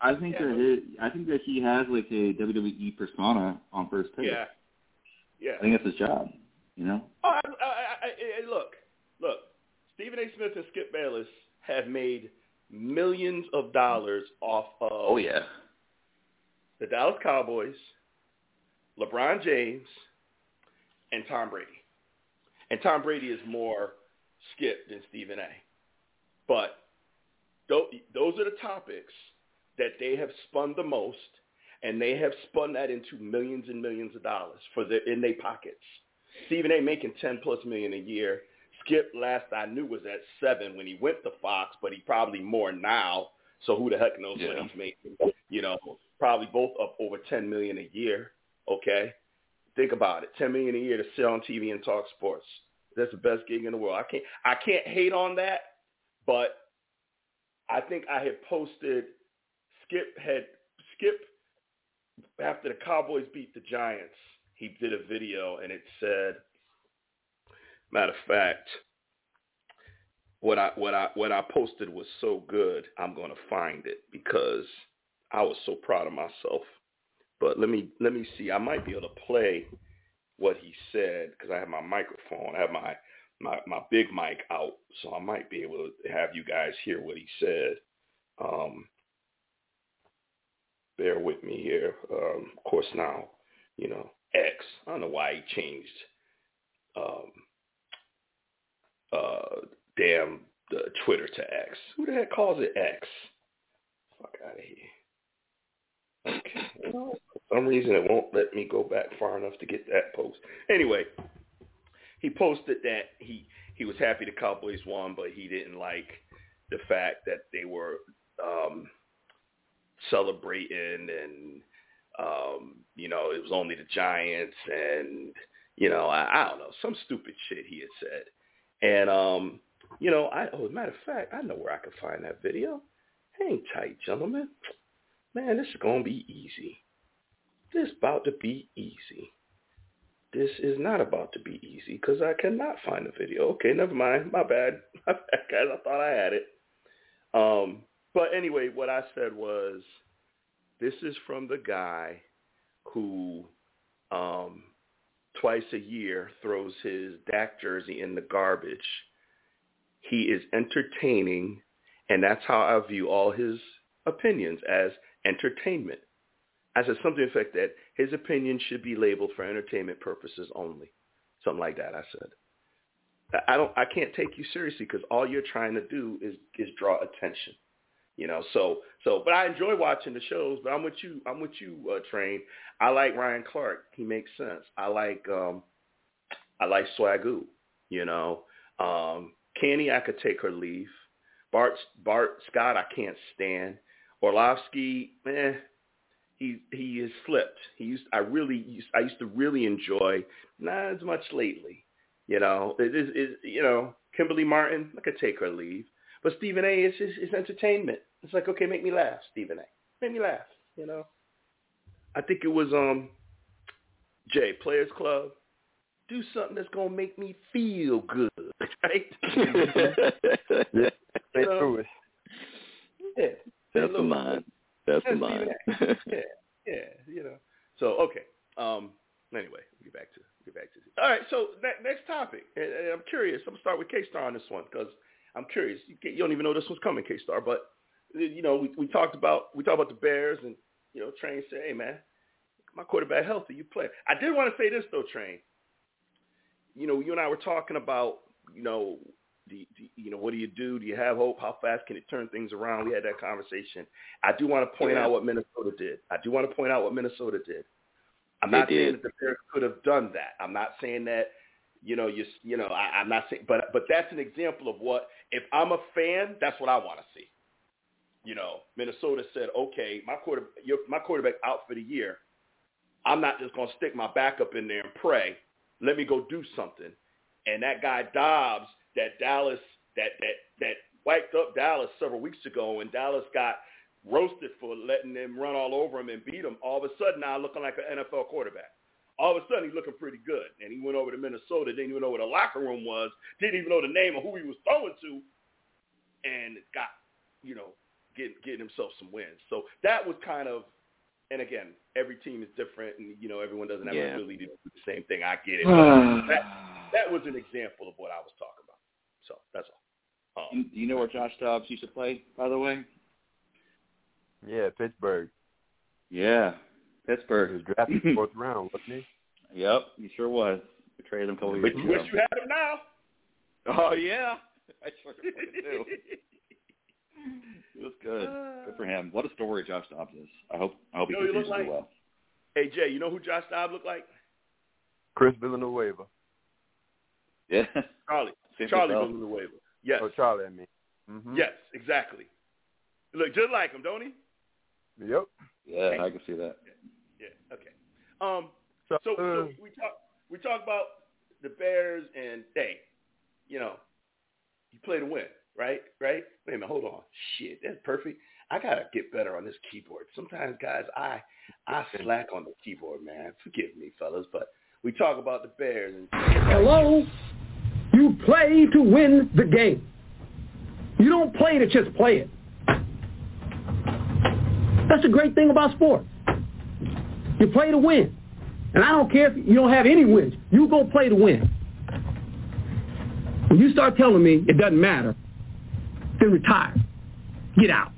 I think Yeah. that his, I think that he has like a WWE persona on first take. yeah, yeah. I think that's his job. You know. Oh, I, I, I, I, look, look. Stephen A. Smith and Skip Bayless have made millions of dollars off of Oh yeah. the Dallas Cowboys, LeBron James, and Tom Brady. And Tom Brady is more Skip than Stephen A. But those are the topics that they have spun the most, and they have spun that into millions and millions of dollars for their in their pockets. Stephen A. making ten plus million a year. Skip last I knew was at seven when he went to Fox, but he probably more now. So who the heck knows what he's making? You know, probably both up over ten million a year. Okay, think about it: ten million a year to sit on TV and talk sports. That's the best gig in the world. I can't I can't hate on that, but I think I had posted Skip had Skip after the Cowboys beat the Giants. He did a video and it said, matter of fact, what I what I what I posted was so good. I'm gonna find it because I was so proud of myself. But let me let me see. I might be able to play what he said because I have my microphone. I have my my my big mic out, so I might be able to have you guys hear what he said. Um, bear with me here. Um, of course, now you know X. I don't know why he changed. Um, uh, damn the Twitter to X. Who the heck calls it X? Fuck out of here. Okay. Well, for some reason it won't let me go back far enough to get that post. Anyway, he posted that he he was happy the Cowboys won, but he didn't like the fact that they were um celebrating and um you know it was only the Giants and you know I, I don't know some stupid shit he had said. And um you know I oh as a matter of fact I know where I can find that video. Hang tight gentlemen. Man this is gonna be easy. This is about to be easy. This is not about to be easy because I cannot find the video. Okay never mind. My bad. My bad guys. I thought I had it. Um but anyway, what I said was, this is from the guy who um, twice a year throws his Dak jersey in the garbage. He is entertaining, and that's how I view all his opinions as entertainment. I said something the effect that his opinion should be labeled for entertainment purposes only. Something like that. I said. I don't. I can't take you seriously because all you're trying to do is is draw attention. You know, so so, but I enjoy watching the shows. But I'm with you. I'm with you, uh, Train. I like Ryan Clark. He makes sense. I like um, I like Swagu. You know, um, Kenny. I could take her leave. Bart Bart Scott. I can't stand. Orlovsky. Eh, he he is flipped. He used. I really used. I used to really enjoy. Not as much lately. You know, it is. You know, Kimberly Martin. I could take her leave. But Stephen A. is is entertainment. It's like, okay, make me laugh, Stephen A. Make me laugh, you know. I think it was um Jay, Players Club. Do something that's gonna make me feel good, right? Yeah. Stay know, true. yeah. That's a mine. That's a That's mine. Yeah, yeah, you know. So okay. Um. Anyway, we'll get back to get back to. It. All right. So ne- next topic, and, and I'm curious. I'm gonna start with KStarr on this one because I'm curious. You, you don't even know this was coming, KStarr, but you know we we talked about we talked about the Bears and you know Train said, hey man, my quarterback healthy, you play. I did want to say this though, Train. You know, you and I were talking about you know. Do, do, you know, what do you do? Do you have hope? How fast can it turn things around? We had that conversation. I do want to point Yeah. out what Minnesota did. I do want to point out what Minnesota did. I'm They not saying that the Bears could have done that. I'm not saying that, you know, you you know, I, I'm not saying, but but that's an example of what if I'm a fan, that's what I want to see. You know, Minnesota said, okay, my quarter, your, my quarterback out for the year. I'm not just gonna stick my backup in there and pray. Let me go do something. And that guy Dobbs, that Dallas, that that that wiped up Dallas several weeks ago, and Dallas got roasted for letting them run all over him and beat him. All of a sudden, now looking like an NFL quarterback. All of a sudden, he's looking pretty good. And he went over to Minnesota, didn't even know where the locker room was, didn't even know the name of who he was throwing to, and got, you know, getting getting himself some wins. So that was kind of, and again, every team is different, and you know, everyone doesn't have Yeah. the ability to do the same thing. I get it. But that, that was an example of what I was talking about. So that's all. Um, oh. Do you know where Josh Dobbs used to play, by the way? Yeah, Pittsburgh. Yeah, He Pittsburgh. was drafted fourth round, wasn't he? Yep, he sure was. We traded him a couple But years you ago. wish you had him now. Oh yeah, I sure fucking do. It was good. Good for him. What a story Josh Dobbs is. I hope I hope he You know he continues to like? well. Hey Jay, you know who Josh Dobbs looked like? Chris Villanueva. Yeah. Charlie. Same Charlie yourself. Villanueva. Yes. Oh, Charlie, I mean. Mm-hmm. Yes, exactly. He look just like him, don't he? Yep. Yeah, I can see that. Yeah. Okay. Um. So, So, uh, so we talk we talk about the Bears and hey, you know, you play to win, right? Right? Wait a minute, hold on. Shit, that's perfect. I gotta get better on this keyboard. Sometimes, guys, I I slack on the keyboard, man. Forgive me, fellas, but we talk about the Bears and Hello? You play to win the game. You don't play to just play it. That's the great thing about sports. You play to win. And I don't care if you don't have any wins. You go play to win. When you start telling me it doesn't matter, then retire. Get out.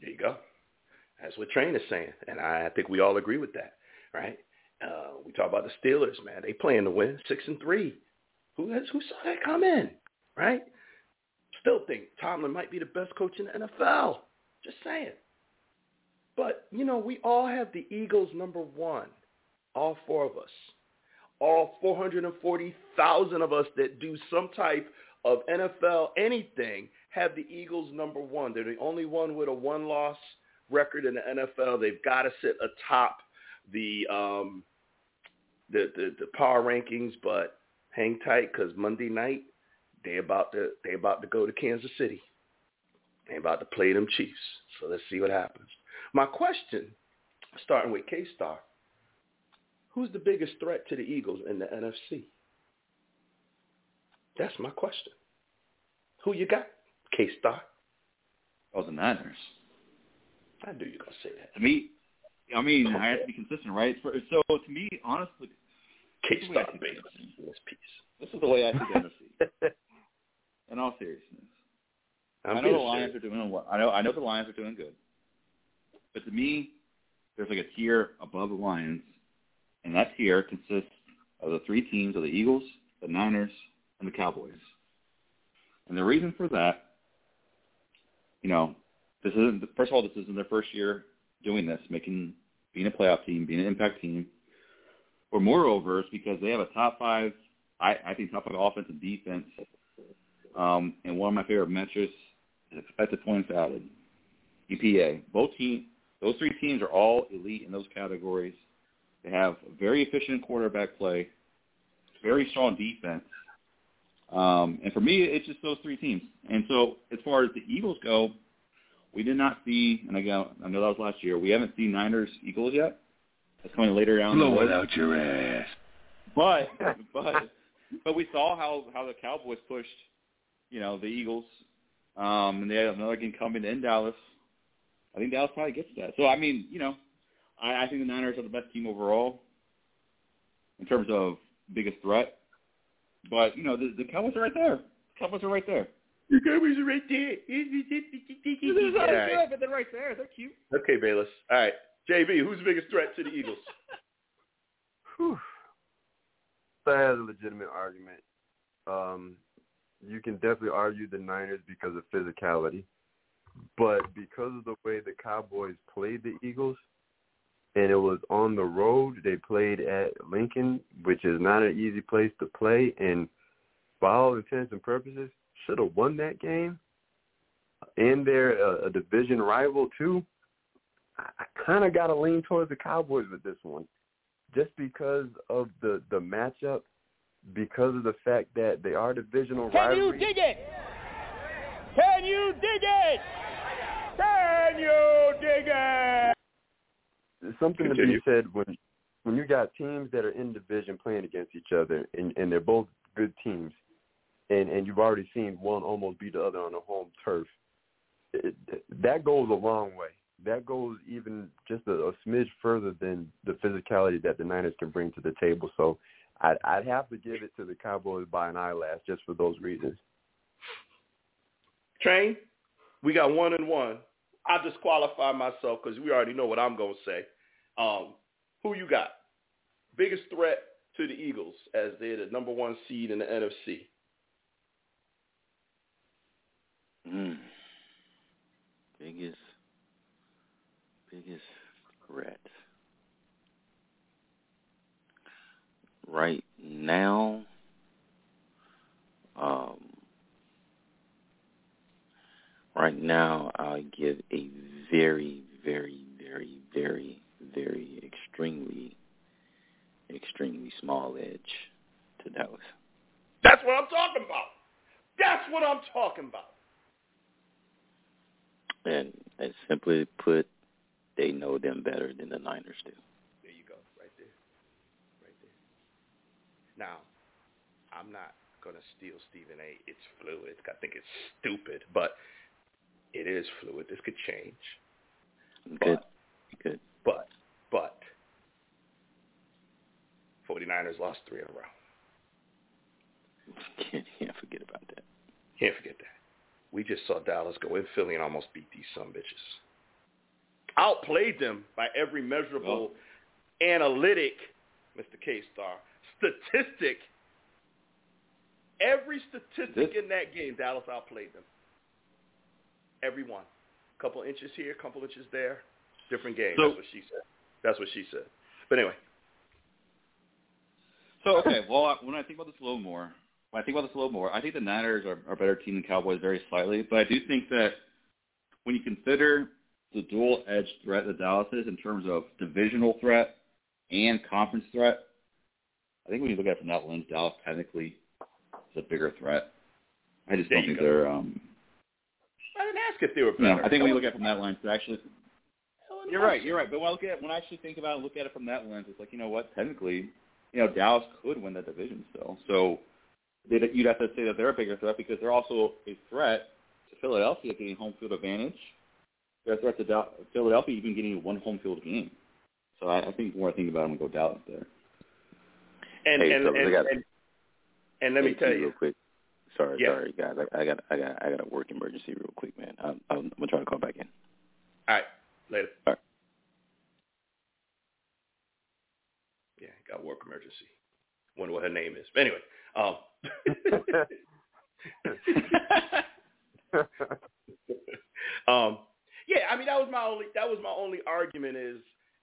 There you go. That's what Train is saying, and I think we all agree with that, right? Uh, we talk about the Steelers, man. They playing to win, six and three. Who has, who saw that come in, right? Still think Tomlin might be the best coach in the NFL. Just saying. But you know, we all have the Eagles number one. All four of us, all 440,000 of us that do some type of NFL anything have the Eagles number one. They're the only one with a one-loss record in the NFL. They've got to sit atop the um, the, the the power rankings, but hang tight because Monday night they about to they about to go to Kansas City. They about to play them Chiefs. So let's see what happens. My question, starting with KStarr, who's the biggest threat to the Eagles in the NFC? That's my question. Who you got, K Star? Oh, the Niners. I knew you were gonna say that. To me, I mean, I have to be consistent, right? For- So to me, honestly, K Who I Star baby this piece. this is the way I see the NFC. In all seriousness, I'm I know the Lions serious. are doing well. I know I know the Lions are doing good, but to me, there's like a tier above the Lions, and that tier consists of the three teams of the Eagles, the Niners, and the Cowboys. And the reason for that, you know, this isn't first of all, this isn't their first year doing this, making being a playoff team, being an impact team. Or moreover, it's because they have a top five, I, I think top five offense and defense. Um, and one of my favorite metrics is expected points added, EPA. Both team, those three teams are all elite in those categories. They have very efficient quarterback play, very strong defense. Um, and for me, it's just those three teams. And so as far as the Eagles go, we did not see, and again, I know that was last year, we haven't seen Niners Eagles yet. That's coming later down the road. out your ass. But but but we saw how how the Cowboys pushed, you know, the Eagles. Um, and they have another game coming in Dallas. I think Dallas probably gets that. So I mean, you know, I, I think the Niners are the best team overall in terms of biggest threat. But you know, the, the Cowboys are right there. The Cowboys are right there. The Cowboys are right there. They're All right right. there, but they're right there. They're cute. Okay, Bayless. All right. JB, who's the biggest threat to the Eagles? Whew. That has a legitimate argument. Um, you can definitely argue the Niners because of physicality, but because of the way the Cowboys played the Eagles, and it was on the road, they played at Lincoln, which is not an easy place to play, and by all intents and purposes, should have won that game. And they're a, a division rival too. I, I kind of got to lean towards the Cowboys with this one just because of the the matchup, because of the fact that they are divisional Can you dig it? Can you dig it? Can you dig it? There's something to be said when when you got teams that are in division playing against each other, and and they're both good teams, and and you've already seen one almost beat the other on the home turf. It, that goes a long way. That goes even just a, a smidge further than the physicality that the Niners can bring to the table. So I'd, I'd have to give it to the Cowboys by an eyelash just for those reasons. Train, we got one and one. I disqualify myself because we already know what I'm going to say. Um, who you got? Biggest threat to the Eagles as they're the number one seed in the NFC. Mm. Biggest, biggest threat. Right now, um, right now I give a very, very, very, very, very extremely, extremely small edge to Dallas. That's what I'm talking about. That's what I'm talking about. And, and simply put, they know them better than the Niners do. There you go, right there, right there. Now, I'm not gonna steal Stephen A. It's fluid. I think it's stupid, but it is fluid. This could change. Good, But, good. but, but, 49ers lost three in a row. Can't, can't forget about that. Can't forget that. We just saw Dallas go in Philly and almost beat these some bitches. Outplayed them by every measurable analytic, Mr. K-Starr, statistic. Every statistic This- in that game, Dallas outplayed them. Every one. Couple inches here, couple inches there. Different game. So- That's what she said. That's what she said. But anyway, So okay, well, when I think about this a little more, when I think about this a little more, I think the Niners are, are a better team than Cowboys very slightly, but I do think that when you consider the dual edge threat that Dallas is in terms of divisional threat and conference threat, I think when you look at it from that lens, Dallas technically is a bigger threat. I just There don't think go. they're. Um, I didn't ask if they were you know. I think when you look at it from that lens, they're actually Hell in the You're right. You're right. But when I look at when I actually think about it, and look at it from that lens, it's like you know what? Technically, you know Dallas could win that division still. So they'd, you'd have to say that they're a bigger threat because they're also a threat to Philadelphia getting home field advantage. They're a threat to Dal- Philadelphia even getting one home field game. So I, I think the more I think about it, I'm gonna go Dallas there. And, Hey, and, fellas, I and, and, and let me tell you, real quick. Sorry, Yeah. sorry, guys. I, I got, I got, I got a work emergency real quick, man. I'm, I'm, I'm gonna try to call back in. All right, later. All right. Yeah, got work emergency. Wonder what her name is. But anyway, um, um, yeah, I mean that was my only that was my only argument is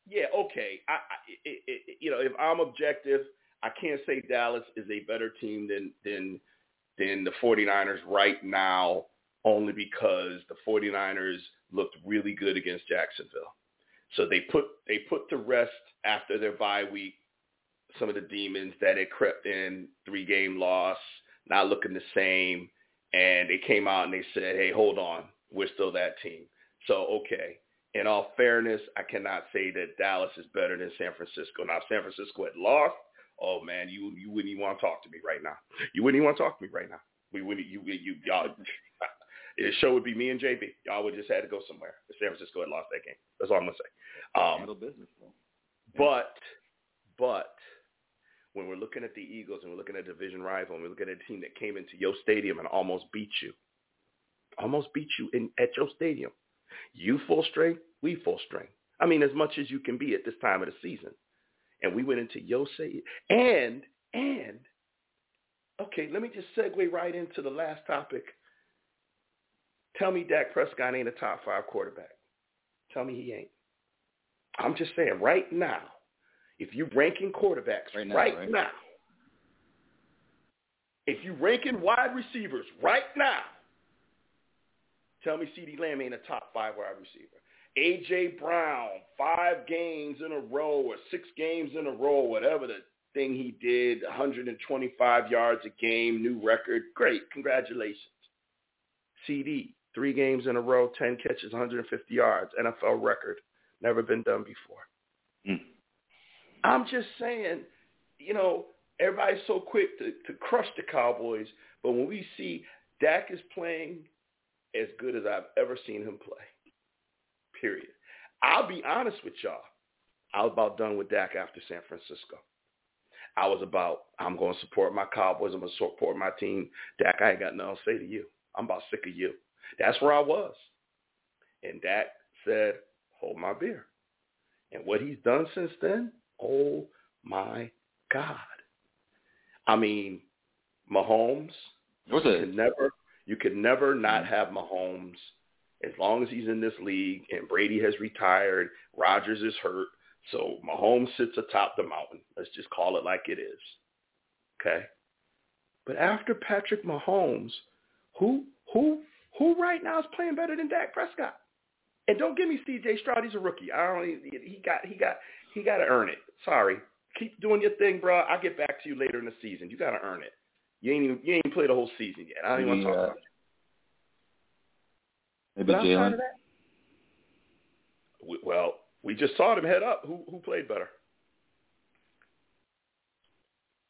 yeah okay I, I it, it, you know if I'm objective I can't say Dallas is a better team than than than the 49ers right now only because the 49ers looked really good against Jacksonville. So they put they put to rest after their bye week some of the demons that had crept in, three game loss, not looking the same, and they came out and they said, "Hey, hold on, we're still that team." So okay, in all fairness, I cannot say that Dallas is better than San Francisco. Now, San Francisco had lost, oh man, you you wouldn't even want to talk to me right now. You wouldn't even want to talk to me right now. We wouldn't. You you y'all. The show would be me and JB. Y'all would just had to go somewhere if San Francisco had lost that game. That's all I'm gonna say. Um, Handle business though. but, but when we're looking at the Eagles and we're looking at division rival and we're looking at a team that came into your stadium and almost beat you, almost beat you in at your stadium, you full strength, we full strength. I mean, as much as you can be at this time of the season. And we went into stadium. And, and, okay, let me just segue right into the last topic. Tell me Dak Prescott ain't a top five quarterback. Tell me he ain't. I'm just saying right now, if you're ranking quarterbacks Right right now, now, if you're ranking wide receivers right now, tell me CeeDee Lamb ain't a top five wide receiver. A.J. Brown, five games in a row or six games in a row, whatever the thing he did, 125 yards a game, new record. Great. Congratulations. CeeDee, three games in a row, 10 catches, 150 yards, NFL record. Never been done before. Mm. I'm just saying, you know, everybody's so quick to, to crush the Cowboys, but when we see Dak is playing as good as I've ever seen him play, period. I'll be honest with y'all. I was about done with Dak after San Francisco. I was about, I'm going to support my Cowboys. I'm going to support my team. Dak, I ain't got nothing to say to you. I'm about sick of you. That's where I was. And Dak said, hold my beer. And what he's done since then, oh my God. I mean, Mahomes, you could never you could never not have Mahomes as long as he's in this league and Brady has retired, Rodgers is hurt. So Mahomes sits atop the mountain. Let's just call it like it is. Okay? But after Patrick Mahomes, who who who right now is playing better than Dak Prescott? And don't give me CJ Stroud, he's a rookie. I don't he got he got he got to earn it. Sorry. Keep doing your thing, bro. I'll get back to you later in the season. You got to earn it. You ain't even you ain't played a whole season yet. I don't even want to talk about it. Maybe Jalen. of that, we, well, we just saw them head up. Who who played better?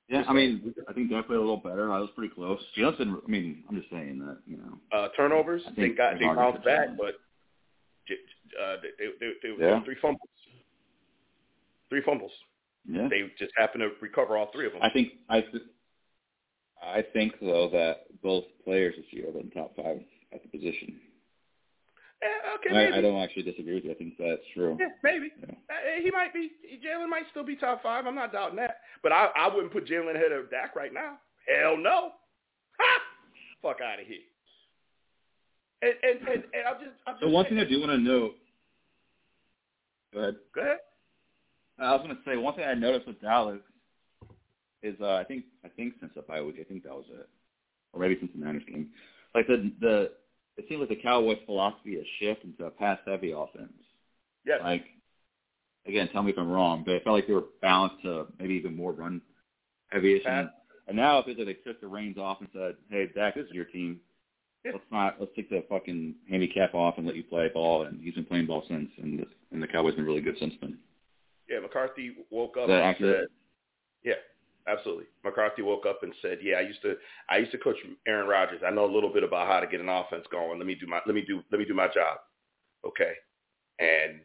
Yeah, I mean, I think Dak played a little better. I was pretty close. Jalen's. I mean, I'm just saying that. You know. Uh, turnovers. I They think got they bounced back, Jalen. but uh, they they they, they, Yeah. they three fumbles. Three fumbles. Yeah. They just happened to recover all three of them. I think I. Th- I think though that both players this year are in top five at the position. Eh, okay, maybe. I, I don't actually disagree with you. I think that's true. Yeah, maybe. Yeah. Uh, he might be. Jalen might still be top five. I'm not doubting that. But I, I wouldn't put Jalen ahead of Dak right now. Hell no. Ha! Fuck out of here. And and and, and I'm just. I'm just So one saying- thing I do want to note. Go ahead. Go ahead. I was going to say one thing I noticed with Dallas is uh, I think I think since the bye week I think that was it, or maybe since the Niners game. Like the the it seems like the Cowboys' philosophy has shifted into a pass heavy offense. Yes. Like again, tell me if I'm wrong, but it felt like they were balanced to maybe even more run heavy. And, and now it feels like they took the reins off and said, "Hey, Dak, this is your team. Yeah. Let's not let's take the fucking handicap off and let you play ball." And he's been playing ball since, and the, and the Cowboys been really good since then. Yeah, McCarthy woke up that and said, "Yeah, absolutely." McCarthy woke up and said, "Yeah, I used to, I used to coach Aaron Rodgers. I know a little bit about how to get an offense going. Let me do my, let me do, let me do my job." Okay, and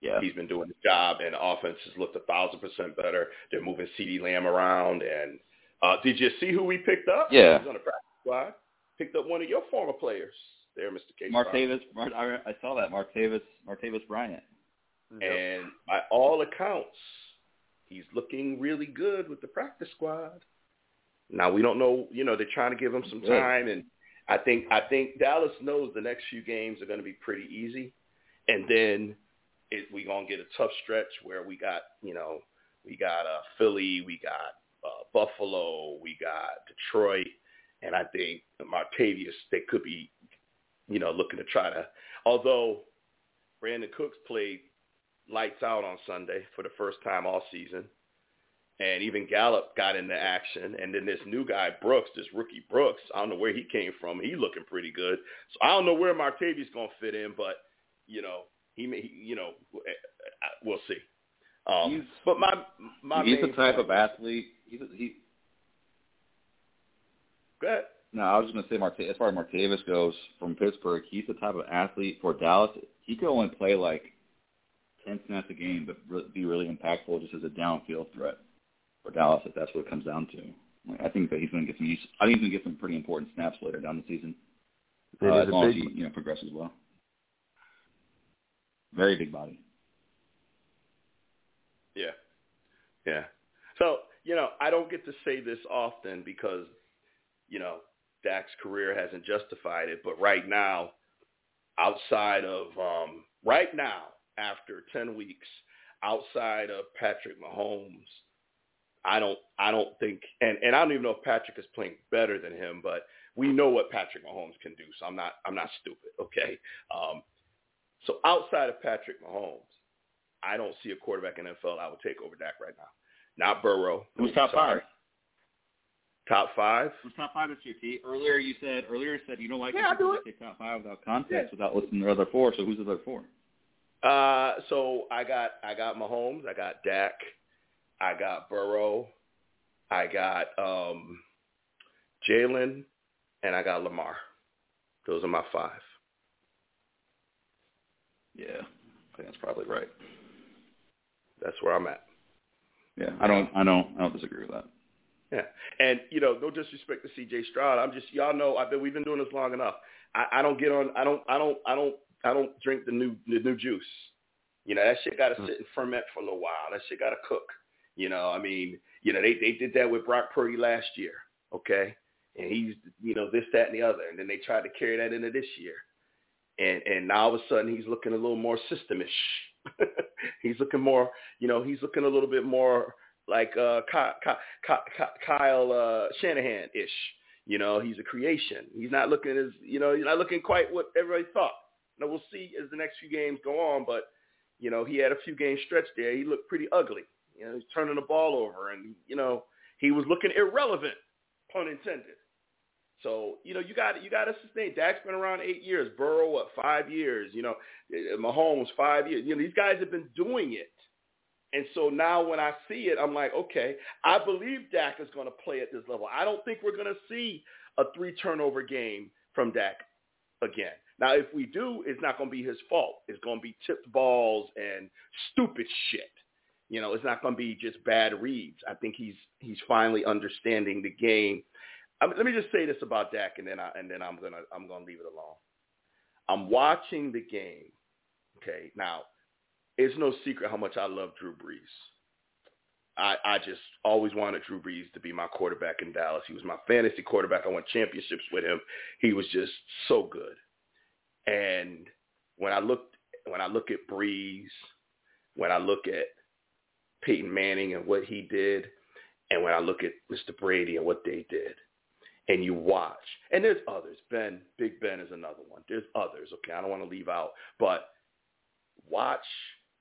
Yeah. he's been doing his job, and the offense has looked a thousand percent better. They're moving CeeDee Lamb around, and uh, did you see who we picked up? Yeah. he's on the practice squad. Picked up one of your former players, there, Mr. K. Martavis, Mar- I, I saw that Martavis, Martavis Bryant. And by all accounts, he's looking really good with the practice squad. Now we don't know, you know, they're trying to give him some time and I think I think Dallas knows the next few games are going to be pretty easy. And then it, we going to get a tough stretch where we got, you know, we got uh, Philly, we got uh, Buffalo, we got Detroit, and I think Martavis, they could be, you know, looking to try to, although Brandin Cooks played lights out on Sunday for the first time all season. And even Gallup got into action. And then this new guy, Brooks, this rookie Brooks, I don't know where he came from. He looking pretty good. So I don't know where Martavis going to fit in, but, you know, he may, you know, we'll see. Um, He's- but my, my he's the type point- of athlete. He's a, he. Go ahead. No, I was just gonna say, Marte, as far as Martavis goes from Pittsburgh, he's the type of athlete for Dallas. He could only play like ten snaps a game, but re- be really impactful just as a downfield threat for Dallas. If that's what it comes down to, like, I think that he's gonna get some. Use, I think he's gonna get some pretty important snaps later down the season. It uh, as a long as he you know progresses well. Very big body. Yeah. Yeah. So, you know, I don't get to say this often because, you know, Dak's career hasn't justified it, but right now, outside of um right now, after ten weeks, outside of Patrick Mahomes, I don't I don't think and, and I don't even know if Patrick is playing better than him, but we know what Patrick Mahomes can do, so I'm not I'm not stupid, okay? Um so outside of Patrick Mahomes, I don't see a quarterback in the NFL I would take over Dak right now. Not Burrow. Who's top Sorry. five? Top five? Who's top five this year, T? Earlier you said earlier you said you don't like Yeah, it I'll do to say top five without context, without listening to the other four. So who's the other four? Uh, so I got I got Mahomes, I got Dak, I got Burrow, I got um, Jalen, and I got Lamar. Those are my five. Yeah, I think that's probably right. That's where I'm at. Yeah, I don't, I don't, I don't disagree with that. Yeah, and you know, no disrespect to C.J. Stroud. I'm just y'all know I've been we've been doing this long enough. I, I don't get on. I don't. I don't. I don't. I don't drink the new the new juice. You know that shit got to sit and ferment for a little while. That shit got to cook. You know, I mean, you know they they did that with Brock Purdy last year. Okay, and he's you know this that and the other, and then they tried to carry that into this year, and and now all of a sudden he's looking a little more systemish. he's looking more, you know, he's looking a little bit more like uh, Kyle uh, Shanahan ish. You know, he's a creation. He's not looking as you know, he's not looking quite what everybody thought. Now we'll see as the next few games go on, but you know, he had a few games stretched there. He looked pretty ugly. You know, he's turning the ball over, and you know, he was looking irrelevant, pun intended. So you know, you got you got to sustain. Dak's been around eight years. Burrow, what five years? You know, eh, Mahomes five years. You know, these guys have been doing it. And so now when I see it, I'm like, okay, I believe Dak is going to play at this level. I don't think we're going to see a three turnover game from Dak again. Now, if we do, it's not going to be his fault. It's going to be tipped balls and stupid shit. You know, it's not going to be just bad reads. I think he's he's finally understanding the game. I mean, let me just say this about Dak, and then I and then I'm gonna I'm gonna leave it alone. I'm watching the game. Okay, now it's no secret how much I love Drew Brees. I, I just always wanted Drew Brees to be my quarterback in Dallas. He was my fantasy quarterback. I won championships with him. He was just so good. And when I looked, when I look at Brees, when I look at Peyton Manning and what he did, and when I look at Mr. Brady and what they did, and you watch, and there's others. Ben, Big Ben is another one. There's others. Okay, I don't want to leave out, but watch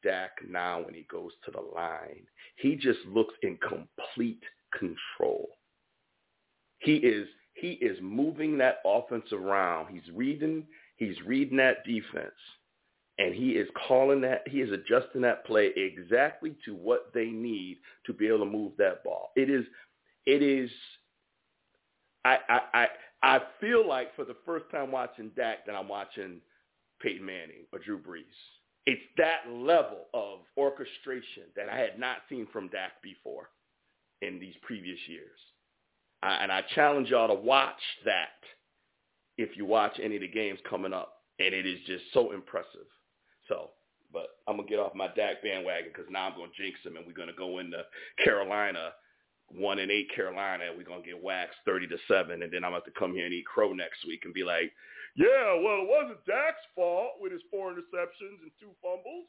Dak now when he goes to the line. He just looks in complete control. He is he is moving that offense around. He's reading he's reading that defense and he is calling that he is adjusting that play exactly to what they need to be able to move that ball. It is it is I I I, I feel like for the first time watching Dak that I'm watching Peyton Manning or Drew Brees it's that level of orchestration that I had not seen from Dak before in these previous years. I, and I challenge y'all to watch that if you watch any of the games coming up. And it is just so impressive. So, but I'm going to get off my Dak bandwagon because now I'm going to jinx him and we're going to go into Carolina, 1 and 8 Carolina, and we're going to get waxed 30 to 7. And then I'm to have to come here and eat crow next week and be like, yeah, well, it wasn't Dak's fault with his four interceptions and two fumbles.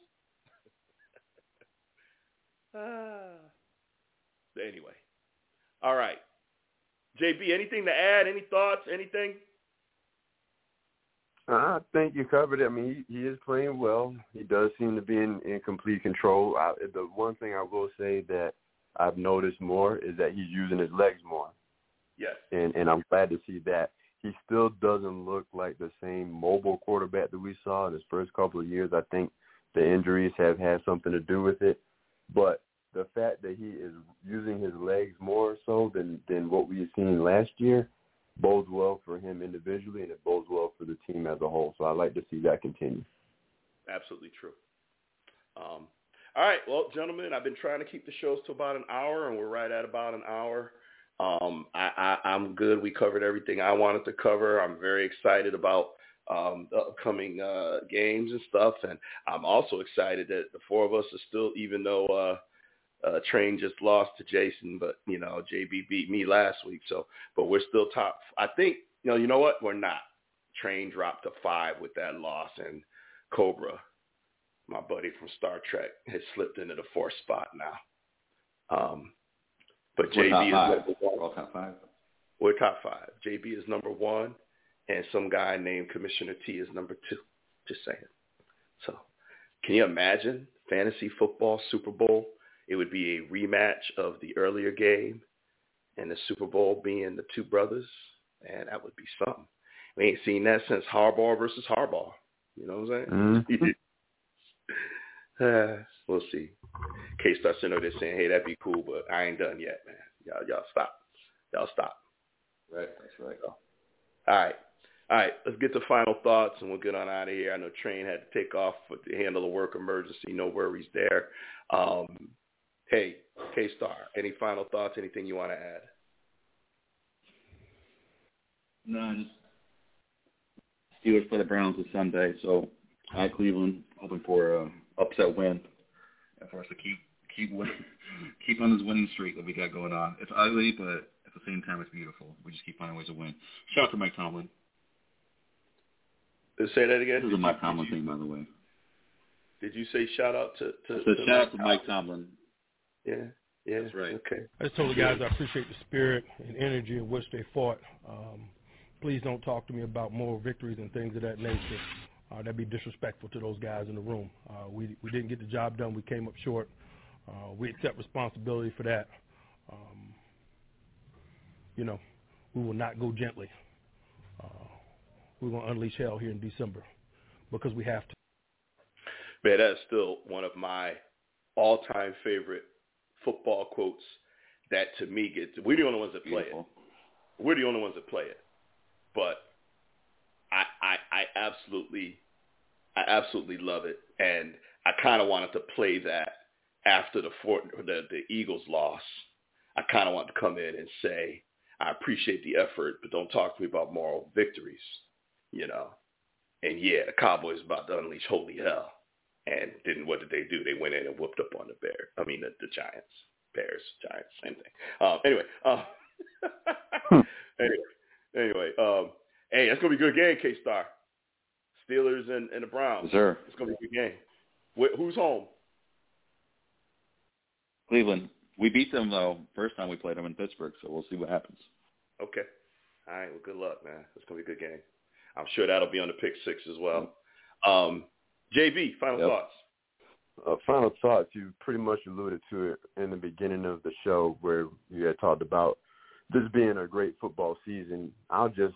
ah. Anyway, all right. JB, anything to add? Any thoughts? Anything? I think you covered it. I mean, he, he is playing well. He does seem to be in, in complete control. I, the one thing I will say that I've noticed more is that he's using his legs more. Yes. And and I'm glad to see that he still doesn't look like the same mobile quarterback that we saw in his first couple of years. I think the injuries have had something to do with it, but the fact that he is using his legs more so than than what we've seen last year bodes well for him individually, and it bodes well for the team as a whole. So I'd like to see that continue. Absolutely true. Um, all right, well, gentlemen, I've been trying to keep the shows to about an hour, and we're right at about an hour. Um, I, I, I'm good. We covered everything I wanted to cover. I'm very excited about um, the upcoming uh, games and stuff, and I'm also excited that the four of us are still, even though uh, uh, Train just lost to Jason, but you know JB beat me last week, so but we're still top. I think you know. You know what? We're not. Train dropped to five with that loss, and Cobra, my buddy from Star Trek, has slipped into the fourth spot now. Um, but We're JB is five. number one. We're top five. We're top five. JB is number one, and some guy named Commissioner T is number two. Just saying. So, can you imagine fantasy football Super Bowl? It would be a rematch of the earlier game, and the Super Bowl being the two brothers, and that would be something. We ain't seen that since Harbaugh versus Harbaugh. You know what I'm saying? Mm-hmm. uh, we'll see. K-Starr Center, they're saying, hey, that'd be cool, but I ain't done yet, man. Y'all, y'all stop. Y'all stop. Right, that's right. All right. All right, let's get to final thoughts and we'll get on out of here. I know Train had to take off to handle a work emergency. No worries there. Um, Hey, K-Starr, any final thoughts? Anything you want to add? None. just Steelers play the Browns this Sunday, so at Cleveland, hoping for a upset win and for us to keep keep win, keep on this winning streak that we got going on. It's ugly, but at the same time, it's beautiful. We just keep finding ways to win. Shout out to Mike Tomlin. Say that again. This is a Mike Tomlin thing, by the way. Did you say shout out to? to, so to shout out to Mike Tomlin. Yeah. Yeah, that's right. Okay. I just told the guys I appreciate the spirit and energy in which they fought. Um, please don't talk to me about moral victories and things of that nature. Uh, that'd be disrespectful to those guys in the room. Uh, we we didn't get the job done. We came up short. Uh, we accept responsibility for that. Um, you know, we will not go gently. Uh, we're going to unleash hell here in December because we have to. Man, that's still one of my all-time favorite football quotes. That to me gets. We're the only ones that play Beautiful. it. We're the only ones that play it. But I, I, I absolutely, I absolutely love it, and I kind of wanted to play that after the Fort, the the Eagles loss. I kind of wanted to come in and say, I appreciate the effort, but don't talk to me about moral victories, you know. And yeah, the Cowboys about to unleash holy hell. And then what did they do? They went in and whooped up on the Bears. I mean, the, the Giants. Bears, Giants, same thing. Um, anyway, uh, anyway, anyway, um, hey, that's gonna be a good game, K-Starr. Steelers and, and the Browns. Yes, sir. It's gonna be a good game. Wh- who's home? Cleveland. We beat them though first time we played them in Pittsburgh, so we'll see what happens. Okay. All right. Well, good luck, man. It's gonna be a good game. I'm sure that'll be on the pick six as well. Um, JB, final Yep. thoughts. Uh, final thoughts. You pretty much alluded to it in the beginning of the show where you had talked about this being a great football season. I'll just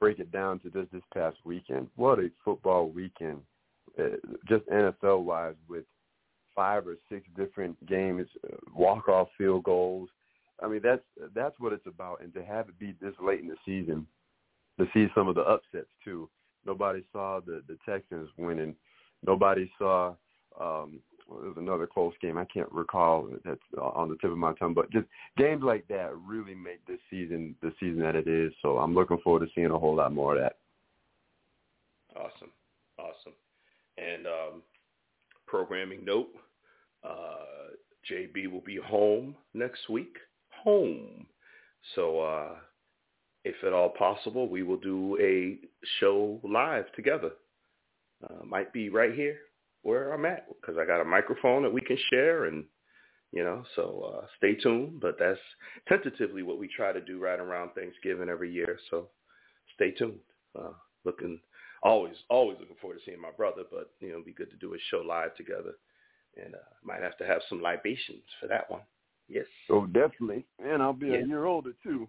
break it down to just this past weekend. What a football weekend, uh, just NFL wise, with five or six different games, uh, walk off field goals. I mean, that's that's what it's about. And to have it be this late in the season, to see some of the upsets too. Nobody saw the the Texans winning. Nobody saw um there was another close game. I can't recall that's on the tip of my tongue, but just games like that really make this season the season that it is. So I'm looking forward to seeing a whole lot more of that. Awesome. Awesome. And um, programming note, uh, JB will be home next week. Home. So uh, if at all possible, we will do a show live together. Uh, might be right here where I'm at because I got a microphone that we can share and you know, so uh, stay tuned. But that's tentatively what we try to do right around Thanksgiving every year. So stay tuned. Uh, looking always, always looking forward to seeing my brother. But you know, it'd be good to do a show live together, and uh, might have to have some libations for that one. Yes, Oh, definitely. And I'll be Yeah. a year older too.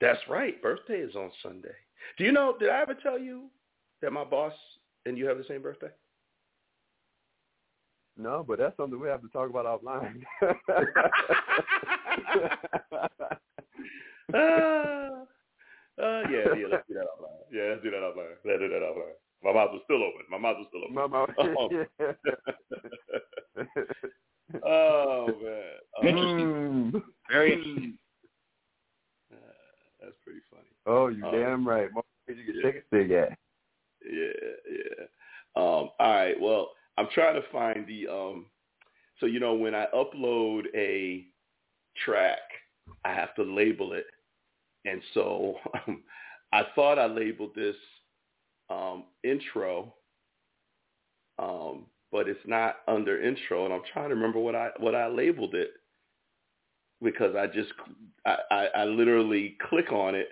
that's right. Birthday is on Sunday. Do you know? Did I ever tell you that my boss and you have the same birthday? No, but that's something we have to talk about offline. uh, uh, yeah, yeah, let's do that offline. Yeah, let's do that offline. Let's do that offline. My mouth was still open. My mouth was still open. My mouth- oh man, Uh, Interesting. Mm. Very interesting. uh, that's pretty funny. Oh, you Um, damn right. More ways you can shake a stick at. Yeah, yeah. Um, all right. Well, I'm trying to find the. Um, so you know, when I upload a track, I have to label it, and so um, I thought I labeled this um, intro, um, but it's not under intro, and I'm trying to remember what I what I labeled it because I just I, I, I literally click on it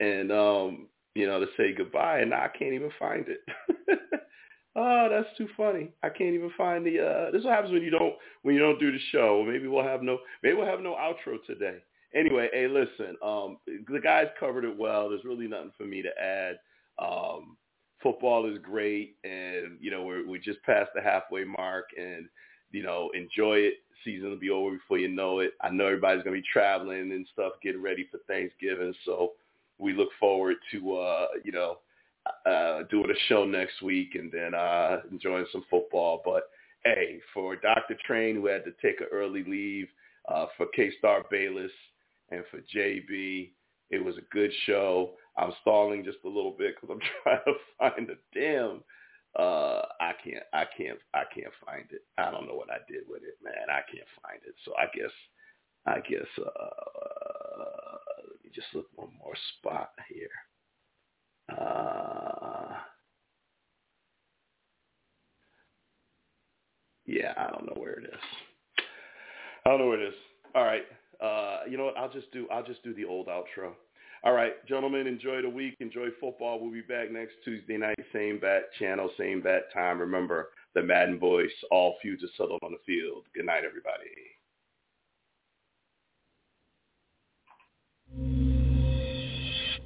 and um, you know to say goodbye, and I can't even find it. oh, that's too funny. I can't even find the. Uh, this is what happens when you don't when you don't do the show. Maybe we'll have no maybe we'll have no outro today. Anyway, hey, listen, um, the guys covered it well. There's really nothing for me to add. Um, football is great, and you know we're we just past the halfway mark, and you know enjoy it. Season will be over before you know it. I know everybody's gonna be traveling and stuff, getting ready for Thanksgiving, so we look forward to uh, you know uh, doing a show next week and then uh, enjoying some football. But hey, for Dr. Train who had to take an early leave, uh, for K-Starr Bayless, and for JB, it was a good show. I'm stalling just a little bit because I'm trying to find the damn. Uh, I can't, I can't, I can't find it. I don't know what I did with it, man. I can't find it. So I guess, I guess, uh, just look one more spot here. Uh, yeah, I don't know where it is. I don't know where it is. All right. Uh, you know what? I'll just do I'll just do the old outro. All right, gentlemen, enjoy the week. Enjoy football. We'll be back next Tuesday night, same bat channel, same bat time. Remember, the Madden voice, all futures settled on the field. Good night, everybody.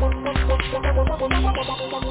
Thank you.